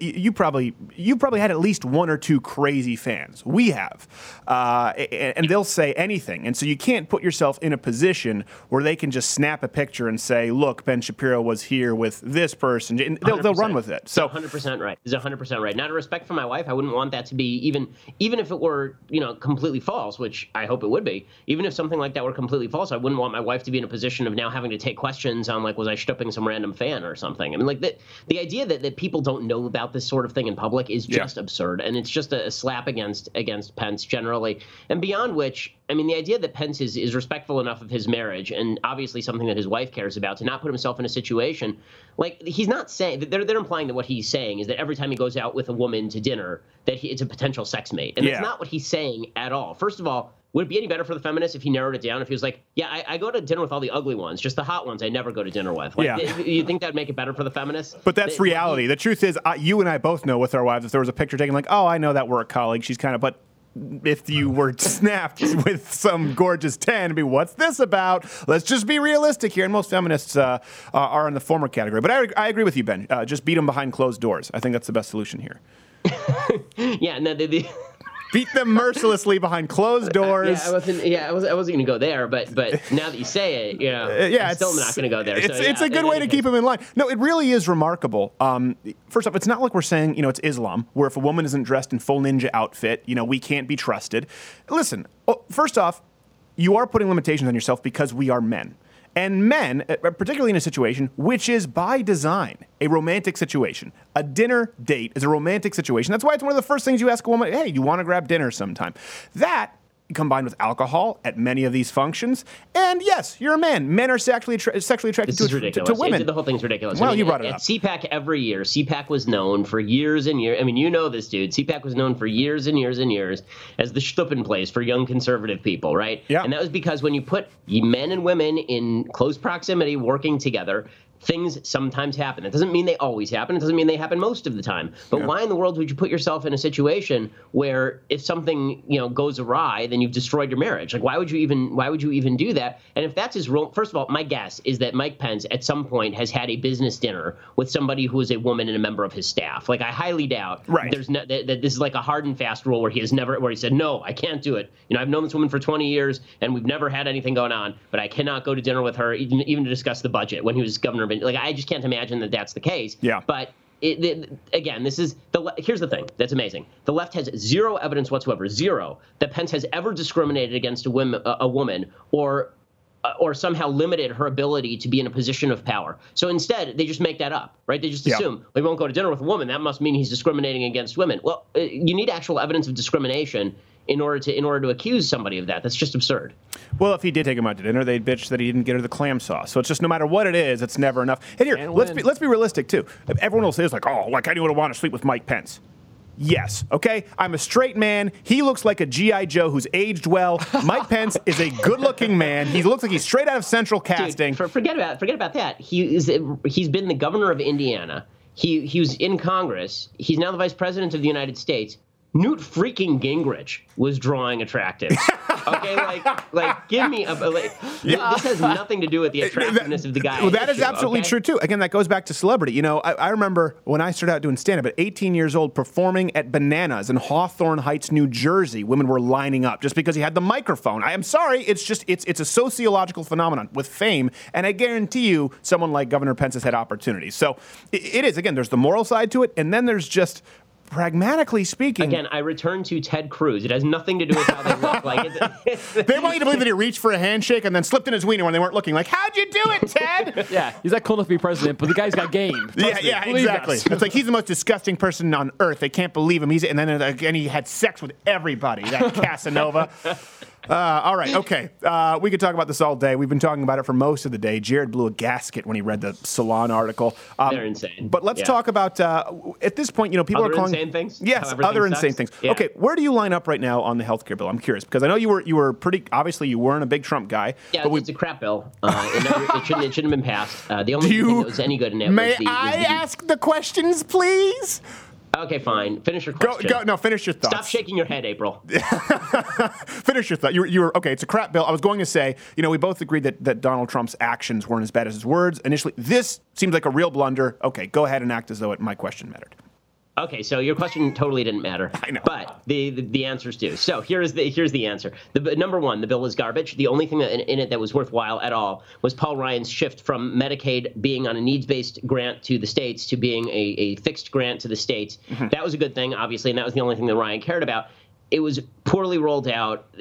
Speaker 1: you probably you probably had at least one or two crazy fans. We have, uh, and they'll say anything. And so you can't put yourself in a position where they can just snap a picture and say, "Look, Ben Shapiro was here with this person." And they'll, they'll run with it. So
Speaker 12: 100% right. Is 100% right. Not a respect for my wife. I wouldn't want that to be even even if it were, you know, completely false, which I hope it would be. Even if something like that were completely false, I wouldn't want my wife to be in a position of now having to take questions on like was I some random fan or something. I mean like the the idea that, that people don't know about this sort of thing in public is
Speaker 1: Yeah.
Speaker 12: just absurd and it's just a, a slap against against Pence generally. And beyond which, I mean the idea that Pence is is respectful enough of his marriage and obviously something that his wife cares about to not put himself in a situation like he's not saying they're they're implying that what he's saying is that every time he goes out with a woman to dinner that he, it's a potential sex mate and
Speaker 1: Yeah.
Speaker 12: that's not what he's saying at all. First of all, would it be any better for the feminists if he narrowed it down? If he was like, "Yeah, I, I go to dinner with all the ugly ones, just the hot ones I never go to dinner with." Like,
Speaker 1: Yeah.
Speaker 12: th- you think that'd make it better for the feminists?
Speaker 1: But that's
Speaker 12: They-
Speaker 1: reality. The truth is, I, you and I both know with our wives, if there was a picture taken, like, oh, I know that work colleague, she's kind of, but if you were snapped with some gorgeous 10, it'd be, what's this about? Let's just be realistic here. And most feminists uh, are in the former category. But I, I agree with you, Ben. Uh, just beat them behind closed doors. I think that's the best solution here.
Speaker 12: Yeah, no, the, the,
Speaker 1: Beat them mercilessly behind closed doors.
Speaker 12: yeah, I wasn't. Yeah, I was. I wasn't going to go there, but but now that you say it, you know,
Speaker 1: Uh, yeah,
Speaker 12: I'm still not going to go there.
Speaker 1: It's,
Speaker 12: so,
Speaker 1: it's a good way to keep them in line. No, it really is remarkable. Um, first off, it's not like we're saying you know it's Islam, where if a woman isn't dressed in full ninja outfit, you know we can't be trusted. Listen, first off, you are putting limitations on yourself because we are men. And men, uh, particularly in a situation which is by design a romantic situation, a dinner date is a romantic situation. That's why it's one of the first things you ask a woman, hey, you want to grab dinner sometime? That combined with alcohol at many of these functions. And yes, you're a man. Men are sexually attra- sexually attracted to, to- to women.
Speaker 12: It- the whole thing's ridiculous.
Speaker 1: Well,
Speaker 12: I mean,
Speaker 1: you brought
Speaker 12: at,
Speaker 1: it up.
Speaker 12: CPAC every year, CPAC was known for years and years. I mean, you know this dude. CPAC was known for years and years and years as the Stuppen place for young conservative people, right?
Speaker 1: Yeah.
Speaker 12: And that was because when you put men and women in close proximity working together, things sometimes happen. It doesn't mean they always happen. It doesn't mean they happen most of the time. But why in the world would you put yourself in a situation where if something you know goes awry, then you've destroyed your marriage? Like why would you even why would you even do that? And if that's his role, first of all, my guess is that Mike Pence at some point has had a business dinner with somebody who is a woman and a member of his staff. Like I highly doubt
Speaker 1: Right.
Speaker 12: there's no, that, that this is like a hard and fast rule where he has never where he said no, I can't do it. You know, I've known this woman for 20 years and we've never had anything going on, but I cannot go to dinner with her even, even to discuss the budget when he was governor of like I just can't imagine that that's the case.
Speaker 1: Yeah.
Speaker 12: But it, it, again, this is the here's the thing that's amazing. The left has zero evidence whatsoever, zero that Pence has ever discriminated against a woman, a, a woman, or uh, or somehow limited her ability to be in a position of power. So instead, they just make that up, right? They just
Speaker 1: Yeah.
Speaker 12: assume we won't go to dinner with a woman. That must mean he's discriminating against women. Well, uh, you need actual evidence of discrimination in order to in order to accuse somebody of that. That's just absurd.
Speaker 1: Well, if he did take him out to dinner, they'd bitch that he didn't get her the clam sauce. So it's just no matter what it is, it's never enough. And here,
Speaker 2: Can't
Speaker 1: let's be let's be realistic too. Everyone will say it's like, oh, like anyone would want to sleep with Mike Pence. Yes, okay. I'm a straight man. He looks like a GI Joe who's aged well. Mike Pence is a good-looking man. He looks like he's straight out of Central Casting.
Speaker 12: Dude, for, forget about forget about that. He is he's been the governor of Indiana. He he was in Congress. He's now the vice president of the United States. Newt freaking Gingrich was drawing attractive. Okay, like like give me a like. This has nothing to do with the attractiveness of the guy.
Speaker 1: Well, that is absolutely
Speaker 12: okay?
Speaker 1: true too. Again, that goes back to celebrity. You know, I, I remember when I started out doing stand-up at 18 years old, performing at Bananas in Hasbrouck Heights, New Jersey. Women were lining up just because he had the microphone. I am sorry, it's just it's it's a sociological phenomenon with fame, and I guarantee you, someone like Governor Pence has had opportunities. So it, it is again. There's the moral side to it, and then there's just pragmatically speaking.
Speaker 12: Again, I return to Ted Cruz. It has nothing to do with how they look. Like it's,
Speaker 1: they want you to believe that he reached for a handshake and then slipped in his wiener when they weren't looking. Like, how'd you do it, Ted?
Speaker 2: Yeah, he's not cool enough to be president, but the guy's got game.
Speaker 1: Yeah,
Speaker 2: me,
Speaker 1: yeah,
Speaker 2: believe
Speaker 1: exactly.
Speaker 2: us.
Speaker 1: It's like he's the most disgusting person on earth. They can't believe him. He's and then again he had sex with everybody. That Casanova. Uh, all right, okay. Uh, we could talk about this all day. We've been talking about it for most of the day. Jared blew a gasket when he read the Salon article. Um,
Speaker 12: They're insane.
Speaker 1: But let's
Speaker 12: Yeah.
Speaker 1: talk about uh, at this point. You know, people
Speaker 12: Other
Speaker 1: are calling
Speaker 12: insane things?
Speaker 1: Yes, other
Speaker 12: sucks?
Speaker 1: insane things.
Speaker 12: Yeah.
Speaker 1: Okay, where do you line up right now on the healthcare bill? I'm curious because I know you were you were pretty obviously you weren't a big Trump guy.
Speaker 12: Yeah,
Speaker 1: but we,
Speaker 12: it's a crap bill. Uh, it, never, it, shouldn't, it shouldn't have been passed. Uh, the only
Speaker 1: you-
Speaker 12: thing that was any good in it
Speaker 1: may
Speaker 12: was the, was
Speaker 1: I
Speaker 12: the-
Speaker 1: ask the questions, please?
Speaker 12: Okay, fine. Finish your question.
Speaker 1: go. No, finish your thoughts.
Speaker 12: Stop shaking your head, April.
Speaker 1: Finish your thought. You were, you were okay. It's a crap bill. I was going to say, you know, we both agreed that, that Donald Trump's actions weren't as bad as his words. Initially, this seems like a real blunder. Okay, go ahead and act as though it, my question mattered.
Speaker 12: Okay, so your question totally didn't matter. I know. But the, the, the answers do. So here's the here's the answer. The number one, the bill is garbage. The only thing that in, in it that was worthwhile at all was Paul Ryan's shift from Medicaid being on a needs-based grant to the states to being a, a fixed grant to the states. Mm-hmm. That was a good thing, obviously, and that was the only thing that Ryan cared about. It was poorly rolled out.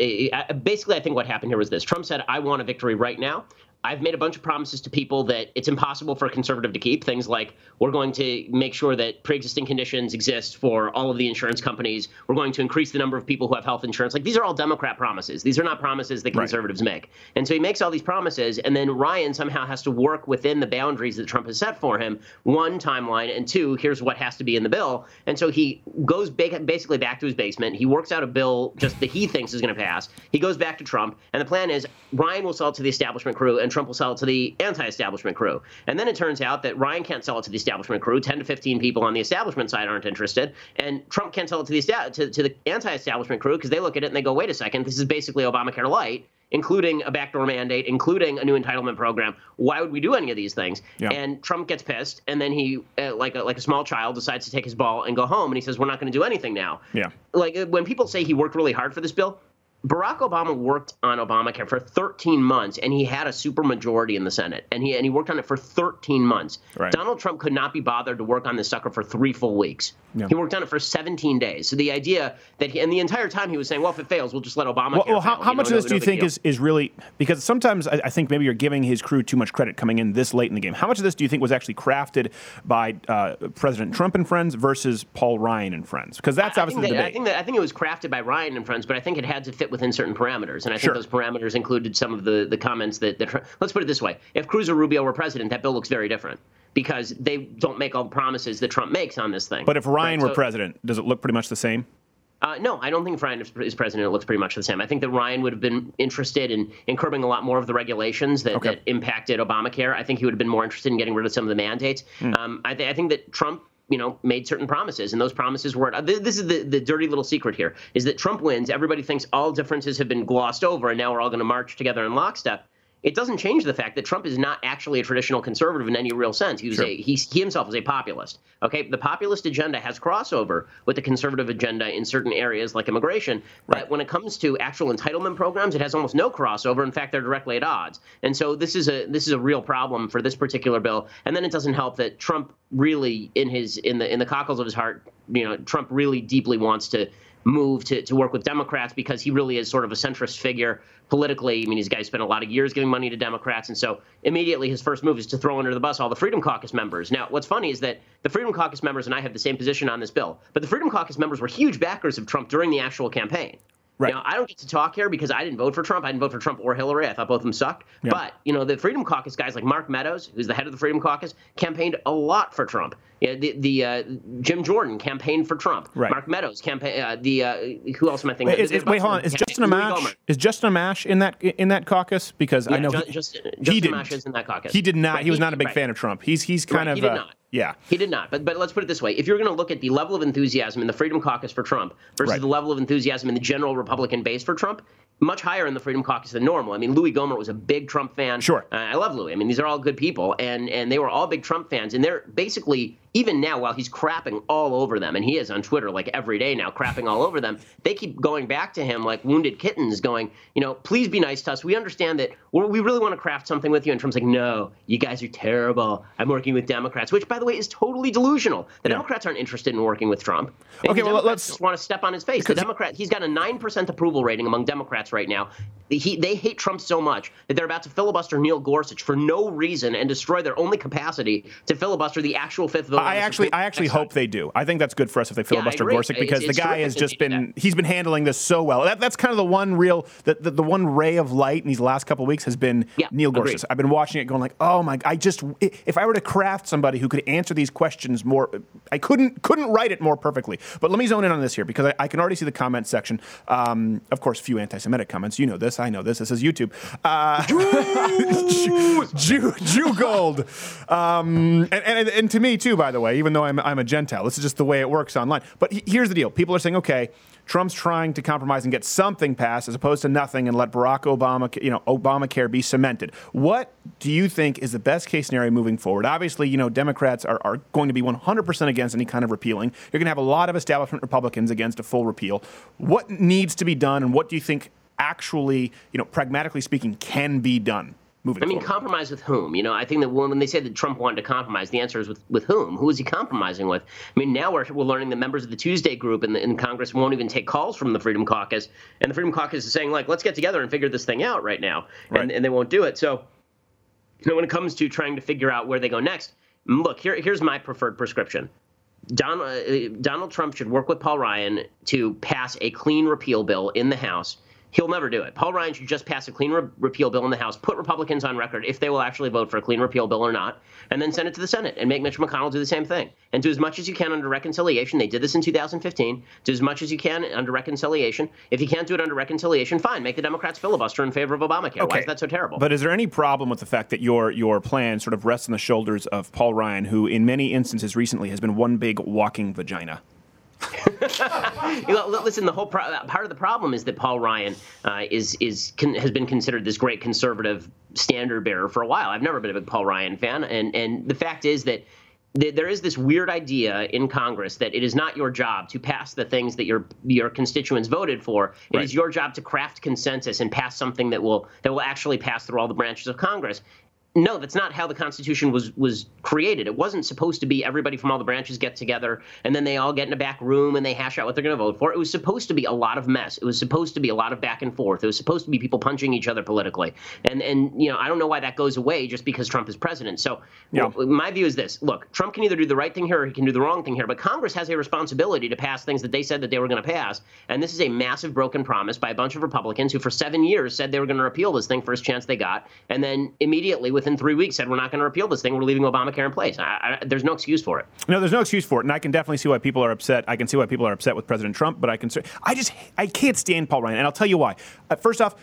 Speaker 12: Basically, I think what happened here was this: Trump said, "I want a victory right now." I've made a bunch of promises to people that it's impossible for a conservative to keep. Things like we're going to make sure that pre-existing conditions exist for all of the insurance companies. We're going to increase the number of people who have health insurance. Like these are all Democrat promises. These are not promises that conservatives make. And so he makes all these promises, and then Ryan somehow has to work within the boundaries that Trump has set for him. One timeline, and two, here's what has to be in the bill. And so he goes ba- basically back to his basement. He works out a bill just that he thinks is going to pass. He goes back to Trump, and the plan is Ryan will sell it to the establishment crew, and Trump will sell it to the anti-establishment crew. And then it turns out that Ryan can't sell it to the establishment crew. 10 to 15 people on the establishment side aren't interested, and Trump can't sell it to the to, to the anti-establishment crew because they look at it and they go, "Wait a second, this is basically Obamacare light." Including a backdoor mandate, including a new entitlement program. Why would we do any of these things?
Speaker 1: Yeah.
Speaker 12: And Trump gets pissed, and then he, uh, like a, like a small child, decides to take his ball and go home. And he says, "We're not going to do anything now."
Speaker 1: Yeah.
Speaker 12: like uh, when people say he worked really hard for this bill, Barack Obama worked on Obamacare for 13 months, and he had a supermajority in the Senate, and he and he worked on it for 13 months.
Speaker 1: Right.
Speaker 12: Donald Trump could not be bothered to work on this sucker for three full weeks.
Speaker 1: Yeah.
Speaker 12: He worked on it for 17 days. So the idea that he, and the entire time he was saying, well, if it fails, we'll just let Obama.
Speaker 1: Well, well how, how much of this do you think
Speaker 12: is?
Speaker 1: is, is really because sometimes I, I think maybe you're giving his crew too much credit coming in this late in the game. How much of this do you think was actually crafted by uh, President Trump and friends versus Paul Ryan and friends? Because that's
Speaker 12: I
Speaker 1: obviously
Speaker 12: think
Speaker 1: the
Speaker 12: that, I
Speaker 1: debate.
Speaker 12: think that I think it was crafted by Ryan and friends, but I think it had to fit within certain parameters, and I think those parameters included some of the the comments that, that let's put it this way: if Cruz or Rubio were president, that bill looks very different because they don't make all the promises that Trump makes on this thing.
Speaker 1: But if Ryan
Speaker 12: Right,
Speaker 1: were
Speaker 12: so-
Speaker 1: president, does it look pretty much the same?
Speaker 12: Uh, no, I don't think if Ryan is, president, it looks pretty much the same. I think that Ryan would have been interested in, in curbing a lot more of the regulations that,
Speaker 1: Okay.
Speaker 12: that impacted Obamacare. I think he would have been more interested in getting rid of some of the mandates.
Speaker 1: Hmm.
Speaker 12: Um, I, th- I think that Trump, you know, made certain promises, and those promises were. th- This is the, the dirty little secret here: is that Trump wins. Everybody thinks all differences have been glossed over, and now we're all going to march together in lockstep. It doesn't change the fact that Trump is not actually a traditional conservative in any real sense. He was
Speaker 1: Sure.
Speaker 12: a he, he himself is a populist. Okay, the populist agenda has crossover with the conservative agenda in certain areas like immigration, but when it comes to actual entitlement programs, it has almost no crossover. In fact, they're directly at odds. And so this is a this is a real problem for this particular bill. And then it doesn't help that Trump really in his in the in the cockles of his heart, you know, Trump really deeply wants to move to, to work with Democrats because he really is sort of a centrist figure politically. I mean, these guys spent a lot of years giving money to Democrats. And so immediately his first move is to throw under the bus all the Freedom Caucus members. Now, what's funny is that the Freedom Caucus members and I have the same position on this bill, but the Freedom Caucus members were huge backers of Trump during the actual campaign.
Speaker 1: Right.
Speaker 12: Now, I don't get to talk here because I didn't vote for Trump. I didn't vote for Trump or Hillary. I thought both of them sucked.
Speaker 1: Yeah.
Speaker 12: But, you know, the Freedom Caucus guys like Mark Meadows, who's the head of the Freedom Caucus, campaigned a lot for Trump. Yeah, the the uh, Jim Jordan campaigned for Trump.
Speaker 1: Right.
Speaker 12: Mark Meadows campaign. Uh, the uh, who else am I thinking?
Speaker 1: Wait, is, is, wait hold on. Is. Justin Amash is Justin Amash in that in that caucus? Because I know
Speaker 12: Ju-
Speaker 1: he,
Speaker 12: Justin-
Speaker 1: he
Speaker 12: Justin. Amash is in that caucus.
Speaker 1: He did not.
Speaker 12: Right,
Speaker 1: he was not a big
Speaker 12: right.
Speaker 1: fan of Trump. He's he's kind of
Speaker 12: he did not.
Speaker 1: Yeah.
Speaker 12: He did not. But but let's put it this way: if you're going to look at the level of enthusiasm in the Freedom Caucus for Trump versus
Speaker 1: Right.
Speaker 12: the level of enthusiasm in the general Republican base for Trump, much higher in the Freedom Caucus than normal. I mean, Louis Gohmert was a big Trump fan.
Speaker 1: Sure.
Speaker 12: Uh, I love Louis. I mean, these are all good people, and and they were all big Trump fans, and they're basically even now while he's crapping all over them, and he is on Twitter like every day now, crapping all over them. They keep going back to him like wounded kittens, going, you know, please be nice to us. We understand that we really want to craft something with you. And Trump's like, no, you guys are terrible. I'm working with Democrats, which by the way is totally delusional. The
Speaker 1: Yeah.
Speaker 12: Democrats aren't interested in working with Trump. And
Speaker 1: Okay, well, let's-
Speaker 12: just want to step on his face. The Democrat, he's got a nine percent approval rating among Democrats right now. He, they hate Trump so much that they're about to filibuster Neil Gorsuch for no reason and destroy their only capacity to filibuster the actual fifth vote
Speaker 1: I actually, I actually hope they do. I think that's good for us if they filibuster
Speaker 12: agree.
Speaker 1: Gorsuch
Speaker 12: It's-
Speaker 1: because the guy has just been he's been handling this so well. That, that's kind of the one real the, the, the one ray of light in these last couple of weeks has been Neil
Speaker 12: agreed.
Speaker 1: Gorsuch. I've been watching it, going like, oh my! I just if I were to craft somebody who could answer these questions more, I couldn't couldn't write it more perfectly. But let me zone in on this here because I, I can already see the comment section. Um, of course, few anti-Semitic comments. You know this. I know this. This is YouTube. Uh, Jew, Jew, Jew gold. Um, and, and, and to me, too, by the way, even though I'm, I'm a Gentile, this is just the way it works online. But he- here's the deal people are saying, okay, Trump's trying to compromise and get something passed as opposed to nothing and let Barack Obama, you know, Obamacare be cemented. What do you think is the best case scenario moving forward? Obviously, you know, Democrats are, are going to be 100% against any kind of repealing. You're going to have a lot of establishment Republicans against a full repeal. What needs to be done and what do you think actually, you know, pragmatically speaking, can be done? Moving
Speaker 12: I mean,
Speaker 1: forward?
Speaker 12: compromise with whom? You know, I think that when they say that Trump wanted to compromise, the answer is with, with whom? Who is he compromising with? I mean, now we're, we're learning that members of the Tuesday group in, the, in Congress won't even take calls from the Freedom Caucus. And the Freedom Caucus is saying, like, let's get together and figure this thing out right now. And, and they won't do it. So, you know, when it comes to trying to figure out where they go next, look, here, here's my preferred prescription. Donald, uh, Donald Trump should work with Paul Ryan to pass a clean repeal bill in the House. He'll never do it. Paul Ryan should just pass a clean re- repeal bill in the House, put Republicans on record if they will actually vote for a clean repeal bill or not, and then send it to the Senate and make Mitch McConnell do the same thing. And do as much as you can under reconciliation. They did this in 2015. Do as much as you can under reconciliation. If you can't do it under reconciliation, fine. Make the Democrats filibuster in favor of Obamacare. Why is that so terrible?
Speaker 1: But is there any problem with the fact that your your plan sort of rests on the shoulders of Paul Ryan, who in many instances recently has been one big walking vagina?
Speaker 12: You know, listen, the whole pro- part of the problem is that Paul Ryan uh, is is con- has been considered this great conservative standard bearer for a while. I've never been a big Paul Ryan fan, and and the fact is that there is this weird idea in Congress that it is not your job to pass the things that your your constituents voted for. It is your job to craft consensus and pass something that will that will actually pass through all the branches of Congress. No, that's not how the Constitution was was created. It wasn't supposed to be everybody from all the branches get together and then they all get in a back room and they hash out what they're going to vote for. It was supposed to be a lot of mess. It was supposed to be a lot of back and forth. It was supposed to be people punching each other politically. And and you know, I don't know why that goes away just because Trump is president. So
Speaker 1: Yeah.
Speaker 12: well, my view is this: Look, Trump can either do the right thing here or he can do the wrong thing here. But Congress has a responsibility to pass things that they said that they were going to pass. And this is a massive broken promise by a bunch of Republicans who, for seven years, said they were going to repeal this thing first chance they got, and then immediately within three weeks said we're not going to repeal this thing. We're leaving Obamacare in place. I, I, there's no excuse for it.
Speaker 1: No, there's no excuse for it, and I can definitely see why people are upset. I can see why people are upset with President Trump, but I can, I just, I can't stand Paul Ryan, and I'll tell you why. Uh, first off.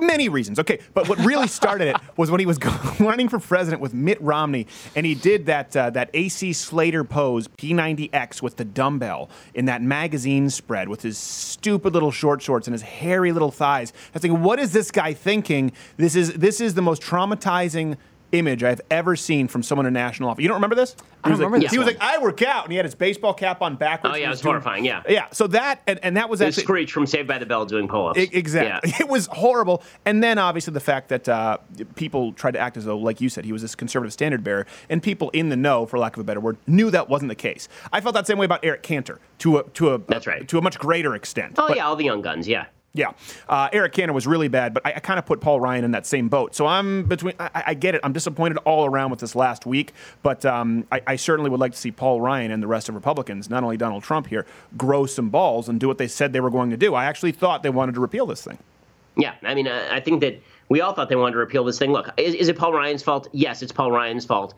Speaker 1: Many reasons, okay, but what really started it was when he was running for president with Mitt Romney, and he did that uh, that AC Slater pose P90X with the dumbbell in that magazine spread with his stupid little short shorts and his hairy little thighs. I was thinking, what is this guy thinking? This is this is the most traumatizing image I've ever seen from someone in national office. You don't remember this?
Speaker 12: I
Speaker 1: He was
Speaker 12: don't
Speaker 1: like,
Speaker 12: remember this
Speaker 1: He was
Speaker 12: one.
Speaker 1: like, I work out, and he had his baseball cap on backwards.
Speaker 12: Oh, yeah, it was horrifying, yeah.
Speaker 1: yeah. So that and, and that was
Speaker 12: was
Speaker 1: actually
Speaker 12: Screech from Saved by the Bell doing pull-ups.
Speaker 1: Exactly.
Speaker 12: Yeah.
Speaker 1: It was horrible. And then obviously the fact that uh, people tried to act as though, like you said, he was this conservative standard bearer, and people in the know, for lack of a better word, knew that wasn't the case. I felt that same way about Eric Cantor to a to a
Speaker 12: That's right.
Speaker 1: to a much greater extent.
Speaker 12: Oh
Speaker 1: But-
Speaker 12: yeah, all the young guns. Yeah.
Speaker 1: Yeah, uh, Eric Cantor was really bad, but I, I kind of put Paul Ryan in that same boat. So I'm between. I, I get it. I'm disappointed all around with this last week, but um, I, I certainly would like to see Paul Ryan and the rest of Republicans, not only Donald Trump here, grow some balls and do what they said they were going to do. I actually thought they wanted to repeal this thing.
Speaker 12: Yeah, I mean, I I think that we all thought they wanted to repeal this thing. Look, is, is it Paul Ryan's fault? Yes, it's Paul Ryan's fault.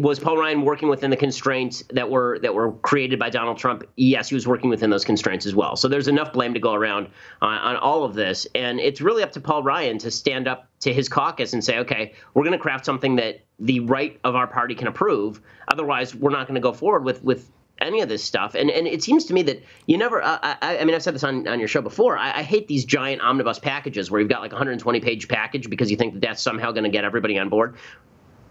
Speaker 12: Was Paul Ryan working within the constraints that were that were created by Donald Trump. Yes, he was working within those constraints as well. So there's enough blame to go around on, on all of this, and it's really up to Paul Ryan to stand up to his caucus and say, okay, we're going to craft something that the right of our party can approve. Otherwise, we're not going to go forward with with any of this stuff. And and it seems to me that you never. Uh, I, I mean, I've said this on, on your show before. I, I hate these giant omnibus packages where you've got like a 120 page package because you think that that's somehow going to get everybody on board.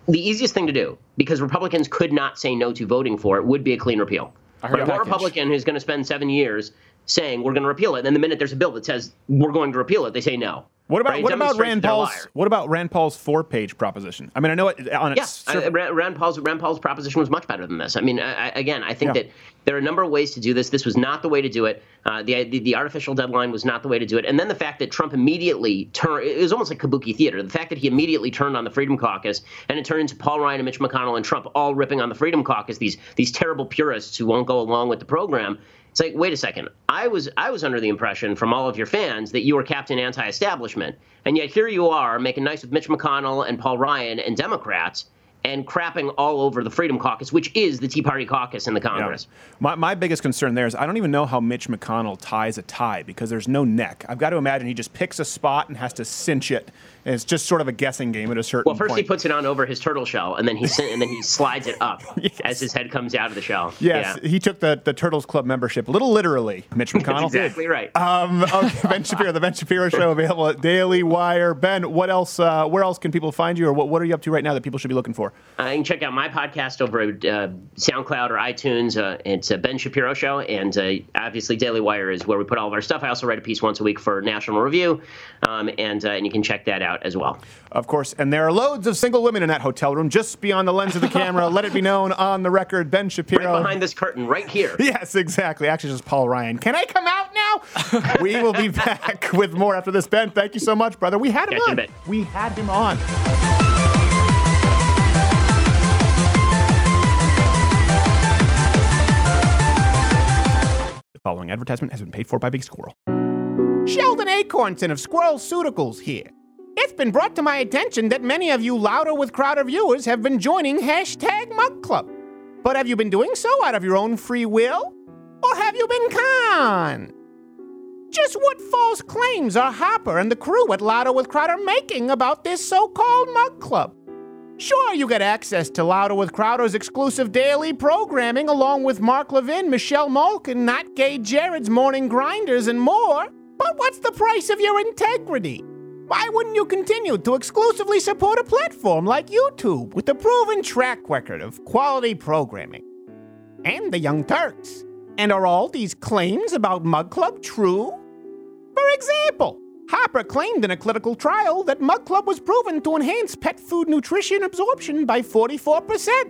Speaker 12: The easiest thing to do, because Republicans could not say no to voting for it, would be a clean repeal. But
Speaker 2: a.
Speaker 12: Republican who's going to spend seven years saying we're going to repeal it, and then the minute there's a bill that says we're going to repeal it, they say no.
Speaker 1: What about
Speaker 12: right?
Speaker 1: What about Rand Paul's what about Rand Paul's four page proposition? I mean, I know it on
Speaker 12: Yeah,
Speaker 1: its
Speaker 12: I, Rand, Paul's Rand Paul's proposition was much better than this. I mean, I- again, I think
Speaker 1: Yeah.
Speaker 12: that there are a number of ways to do this. This was not the way to do it. Uh, the, the the artificial deadline was not the way to do it. And then the fact that Trump immediately turned it was almost like kabuki theater. The fact that he immediately turned on the Freedom Caucus and it turned into Paul Ryan and Mitch McConnell and Trump all ripping on the Freedom Caucus. These these terrible purists who won't go along with the program. It's like, wait a second. I was I was under the impression from all of your fans that you were Captain Anti-Establishment, and yet here you are making nice with Mitch McConnell and Paul Ryan and Democrats, and crapping all over the Freedom Caucus, which is the Tea Party caucus in the Congress.
Speaker 1: My, my biggest concern there is I don't even know how Mitch McConnell ties a tie because there's no neck. I've got to imagine he just picks a spot and has to cinch it. And it's just sort of a guessing game at a certain
Speaker 12: Well, first
Speaker 1: point.
Speaker 12: he puts it on over his turtle shell, and then he and then he slides it up as his head comes out of the shell.
Speaker 1: Yes,
Speaker 12: Yeah.
Speaker 1: he took the, the Turtles Club membership a little literally, Mitch McConnell.
Speaker 12: That's exactly right.
Speaker 1: Um, okay, Ben Shapiro, the Ben Shapiro Show, available at Daily Wire. Ben, what else? Uh, where else can people find you, or what, what are you up to right now that people should be looking for?
Speaker 12: Uh, you can check out my podcast over at uh, SoundCloud or iTunes. Uh, it's a Ben Shapiro Show, and uh, obviously Daily Wire is where we put all of our stuff. I also write a piece once a week for National Review, um, and uh, and you can check that out as well.
Speaker 1: Of course, and there are loads of single women in that hotel room, just beyond the lens of the camera. Let it be known on the record, Ben Shapiro.
Speaker 12: Right behind this curtain, right here.
Speaker 1: Yes, exactly. Actually, just Paul Ryan. Can I come out now? we will be back with more after this. Ben, thank you so much, brother. We had him
Speaker 12: Catch
Speaker 1: on. We had him on. The following advertisement has been paid for by Big Squirrel. Sheldon Acornson of Squirrel Suticals here. It's been brought to my attention that many of you Louder with Crowder viewers have been joining hashtag Mug Club. But have you been doing so out of your own free will? Or have you been conned? Just what false claims are Hopper and the crew at Louder with Crowder making about this so called Mug Club? Sure, you get access to Louder with Crowder's exclusive daily programming along with Mark Levin, Michelle Malkin, Not Gay Jared's Morning Grinders, and more. But what's the price of your integrity? Why wouldn't you continue to exclusively support a platform like YouTube with a proven track record of quality programming? And the Young Turks. And are all these claims about Mug Club true? For example, Hopper claimed in a clinical trial that Mug Club was proven to enhance pet food nutrition absorption by 44%.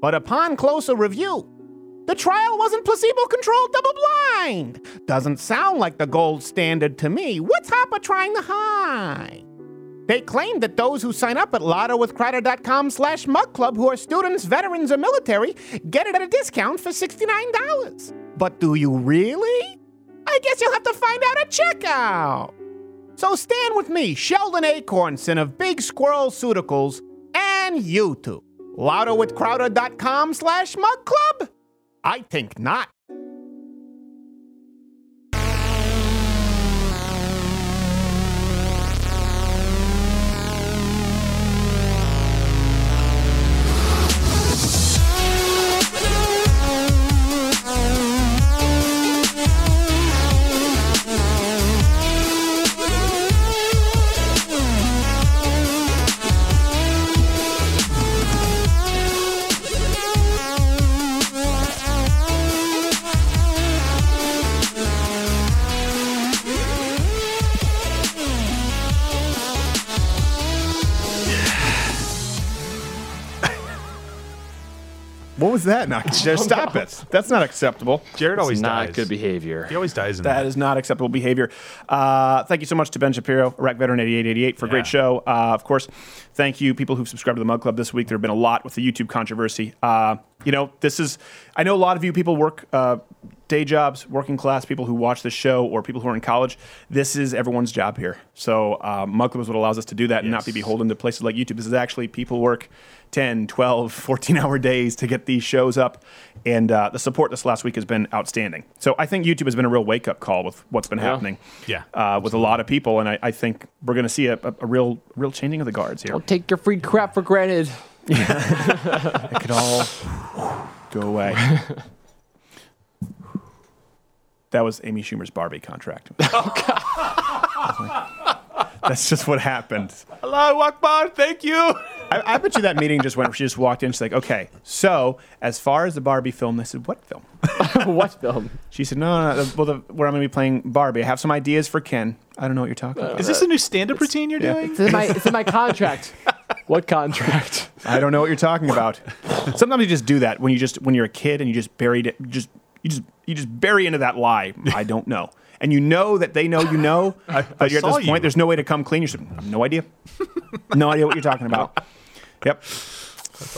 Speaker 1: But upon closer review, the trial wasn't placebo controlled double blind. Doesn't sound like the gold standard to me. What's Hopper trying to hide? They claim that those who sign up at louderwithcrowder.com slash mug club who are students, veterans, or military get it at a discount for $69. But do you really? I guess you'll have to find out at checkout. So stand with me, Sheldon Acornson of Big Squirrel Suticals and YouTube. Louderwithcrowder.com slash mug club? I think not. What was that? No, just stop it. That's not acceptable.
Speaker 3: Jared always
Speaker 2: not
Speaker 3: dies.
Speaker 2: good behavior.
Speaker 3: He always dies in
Speaker 1: That
Speaker 3: that.
Speaker 1: is not acceptable behavior. Uh, thank you so much to Ben Shapiro, Iraq Veteran 8888, for a great show. Uh, of course, thank you, people who've subscribed to the Mug Club this week. There have been a lot with the YouTube controversy. Uh, you know, this is, I know a lot of you people work uh, day jobs, working class people who watch the show, or people who are in college. This is everyone's job here. So, uh, Mug Club is what allows us to do that and not be beholden to places like YouTube. This is actually people work 10, 12, 14 hour days to get these shows up. And uh, the support this last week has been outstanding. So I think YouTube has been a real wake up call with what's been happening
Speaker 3: Yeah,
Speaker 1: uh, with a lot of people. And I, I think we're going to see a, a, a real real changing of the guards here.
Speaker 2: Don't take your free crap for granted.
Speaker 1: It could all go away. That was Amy Schumer's Barbie contract. Oh, That's just what happened.
Speaker 3: Hello, Akbar. Thank you.
Speaker 1: I, I bet you that meeting just went. She just walked in. She's like, "Okay, so as far as the Barbie film," they said, "What film?"
Speaker 2: what film?
Speaker 1: She said, "No, no, no. Well, the, where I'm going to be playing Barbie. I have some ideas for Ken. I don't know what you're talking about.
Speaker 3: Is this a new stand-up routine you're
Speaker 1: yeah.
Speaker 3: doing?
Speaker 2: It's in my, it's in my contract. what contract?
Speaker 1: I don't know what you're talking about. Sometimes you just do that when you just when you're a kid and you just buried it. Just you just you just bury into that lie. I don't know, and you know that they know you know,
Speaker 3: I
Speaker 1: but you're at this point.
Speaker 3: you.
Speaker 1: There's no way to come clean. You said, no idea, no idea what you're talking about. Yep,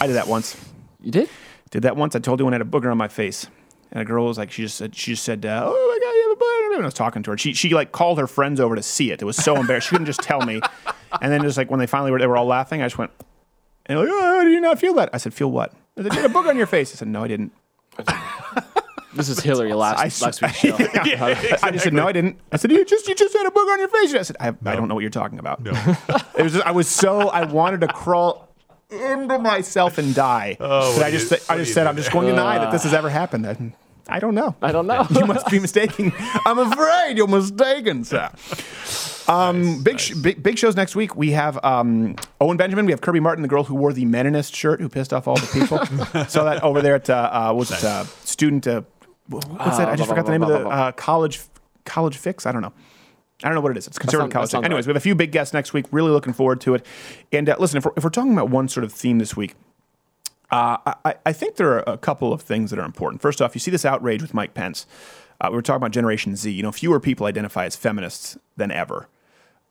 Speaker 1: I did that once.
Speaker 2: You did?
Speaker 1: Did that once. I told you when I had a booger on my face, and a girl was like, she just said, she just said, uh, oh my god, you have a booger. And I was talking to her. She she like called her friends over to see it. It was so embarrassed. She couldn't just tell me. And then just like when they finally were, they were all laughing. I just went, and they're like, oh, do you not feel that? I said, feel what? I said, you had a booger on your face. I said, no, I didn't.
Speaker 2: This is Hillary last,
Speaker 1: I,
Speaker 2: last week's show.
Speaker 1: I just said no, I didn't. I said you just you just had a booger on your face. I said I, I don't know what you're talking about. it was just, I was so I wanted to crawl into myself and die.
Speaker 3: Oh,
Speaker 1: But I just
Speaker 3: you-
Speaker 1: said- I just said I'm just going to deny that this has ever happened. I, I don't know.
Speaker 2: I don't know.
Speaker 1: you must be mistaken. I'm afraid you're mistaken, sir. Um, big, sh- big big shows next week. We have um, Owen Benjamin. We have Kirby Martin, the girl who wore the Meninist shirt, who pissed off all the people. Saw that over there at uh, uh, was it uh, student? What's that? I just forgot the name of the uh, college college fix. I don't know. I don't know what it is. It's conservative college. Anyways,
Speaker 2: right.
Speaker 1: we have a few big guests next week. Really looking forward to it. And uh, listen, if we're, if we're talking about one sort of theme this week, uh, I, I think there are a couple of things that are important. First off, you see this outrage with Mike Pence. Uh, we were talking about Generation Z. You know, fewer people identify as feminists than ever.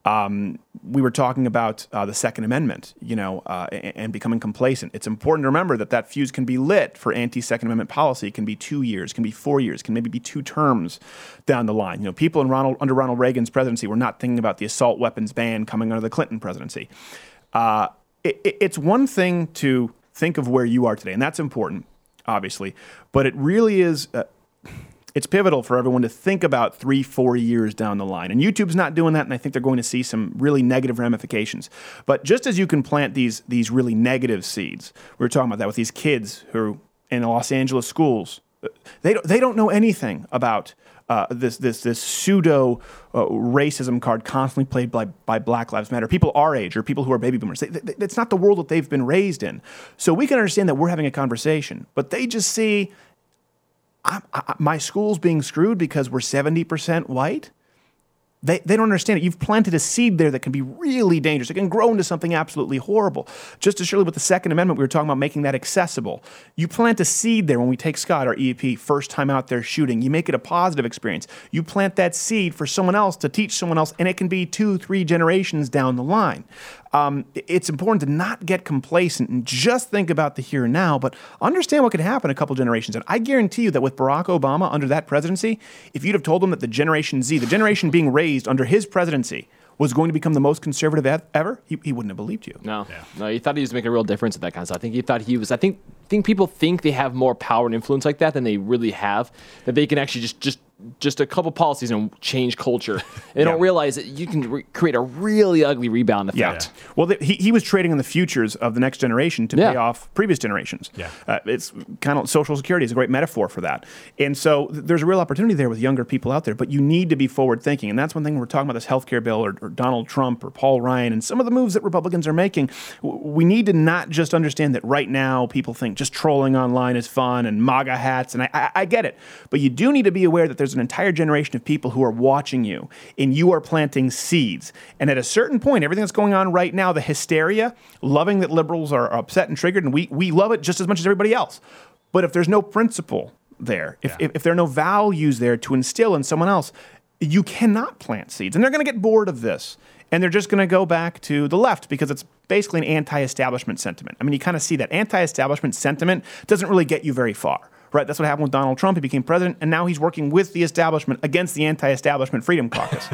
Speaker 1: Um, we were talking about uh, the Second Amendment, you know, uh, and, and becoming complacent. It's important to remember that that fuse can be lit for anti-Second Amendment policy. It can be two years, can be four years, can maybe be two terms down the line. You know, people Ronald under Ronald Reagan's presidency were not thinking about the assault weapons ban coming under the Clinton presidency. Uh, it, it- it's one thing to think of where you are today, and that's important, obviously, but it really is. It's pivotal for everyone to think about three, four years down the line. And YouTube's not doing that, and I think they're going to see some really negative ramifications. But just as you can plant these these really negative seeds, we were talking about that with these kids who in Los Angeles schools, they don't they don't know anything about. Uh, this this this pseudo uh, racism card constantly played by by Black Lives Matter. People our age or people who are baby boomers. They, they, it's not the world that they've been raised in. So we can understand that we're having a conversation, but they just see I, I, my school's being screwed because we're 70% white. They, they don't understand it. You've planted a seed there that can be really dangerous. It can grow into something absolutely horrible. Just as surely with the Second Amendment, we were talking about making that accessible. You plant a seed there when we take Scott, our EEP, first time out there shooting. You make it a positive experience. You plant that seed for someone else to teach someone else, and it can be two, three generations down the line. Um, it's important to not get complacent and just think about the here and now, but understand what could happen a couple generations. And I guarantee you that with Barack Obama under that presidency, if you'd have told him that the Generation Z, the generation being raised under his presidency, was going to become the most conservative ever, he, he wouldn't have believed you.
Speaker 2: No, no, he thought he was making a real difference at that kind of stuff. I think he thought he was. I think think people think they have more power and influence like that than they really have. That they can actually just just just a couple policies and change culture. They don't realize that you can re- create a really ugly rebound effect.
Speaker 1: Yeah. Well, the, he, he was trading in the futures of the next generation to pay off previous generations.
Speaker 3: Yeah.
Speaker 1: Uh, it's kind of social security is a great metaphor for that. And so th- there's a real opportunity there with younger people out there, but you need to be forward thinking. And that's one thing when we're talking about this healthcare bill or, or Donald Trump or Paul Ryan and some of the moves that Republicans are making. w- We need to not just understand that right now people think just trolling online is fun and MAGA hats. And I, I, I get it. But you do need to be aware that there's an entire generation of people who are watching you and you are planting seeds. And at a certain point, everything that's going on right now, the hysteria, loving that liberals are upset and triggered, and we, we love it just as much as everybody else. But if there's no principle there, if, if, if there are no values there to instill in someone else, you cannot plant seeds. And they're going to get bored of this. And they're just going to go back to the left because it's basically an anti establishment sentiment. I mean, you kind of see that anti establishment sentiment doesn't really get you very far. Right, that's what happened with Donald Trump. He became president, and now he's working with the establishment against the anti-establishment Freedom Caucus.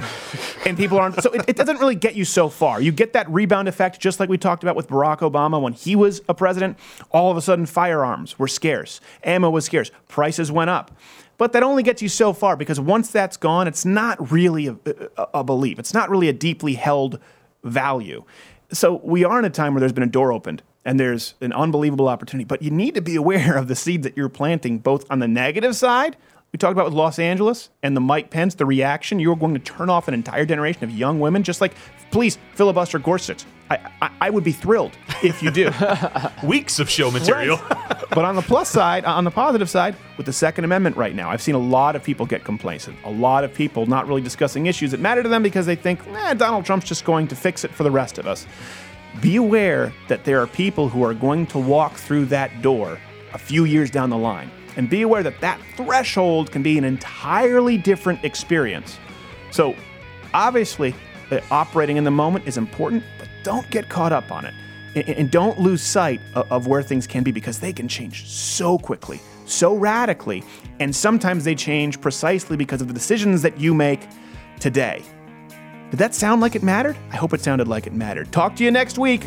Speaker 1: and people aren't. So it, it doesn't really get you so far. You get that rebound effect, just like we talked about with Barack Obama when he was a president. All of a sudden, firearms were scarce, ammo was scarce, prices went up. But that only gets you so far because once that's gone, it's not really a, a, a belief. It's not really a deeply held value. So we are in a time where there's been a door opened and there's an unbelievable opportunity. But you need to be aware of the seeds that you're planting, both on the negative side. We talked about with Los Angeles and the Mike Pence, the reaction. You're going to turn off an entire generation of young women, just like, please, filibuster Gorsuch. I, I, I would be thrilled if you do.
Speaker 3: Weeks of show material.
Speaker 1: but on the plus side, on the positive side, with the Second Amendment right now, I've seen a lot of people get complacent. A lot of people not really discussing issues that matter to them because they think, eh, Donald Trump's just going to fix it for the rest of us. Be aware that there are people who are going to walk through that door a few years down the line. And be aware that that threshold can be an entirely different experience. So, obviously, uh, operating in the moment is important, but don't get caught up on it. And, don't lose sight of where things can be because they can change so quickly, so radically. And sometimes they change precisely because of the decisions that you make today. Did that sound like it mattered? I hope it sounded like it mattered. Talk to you next week.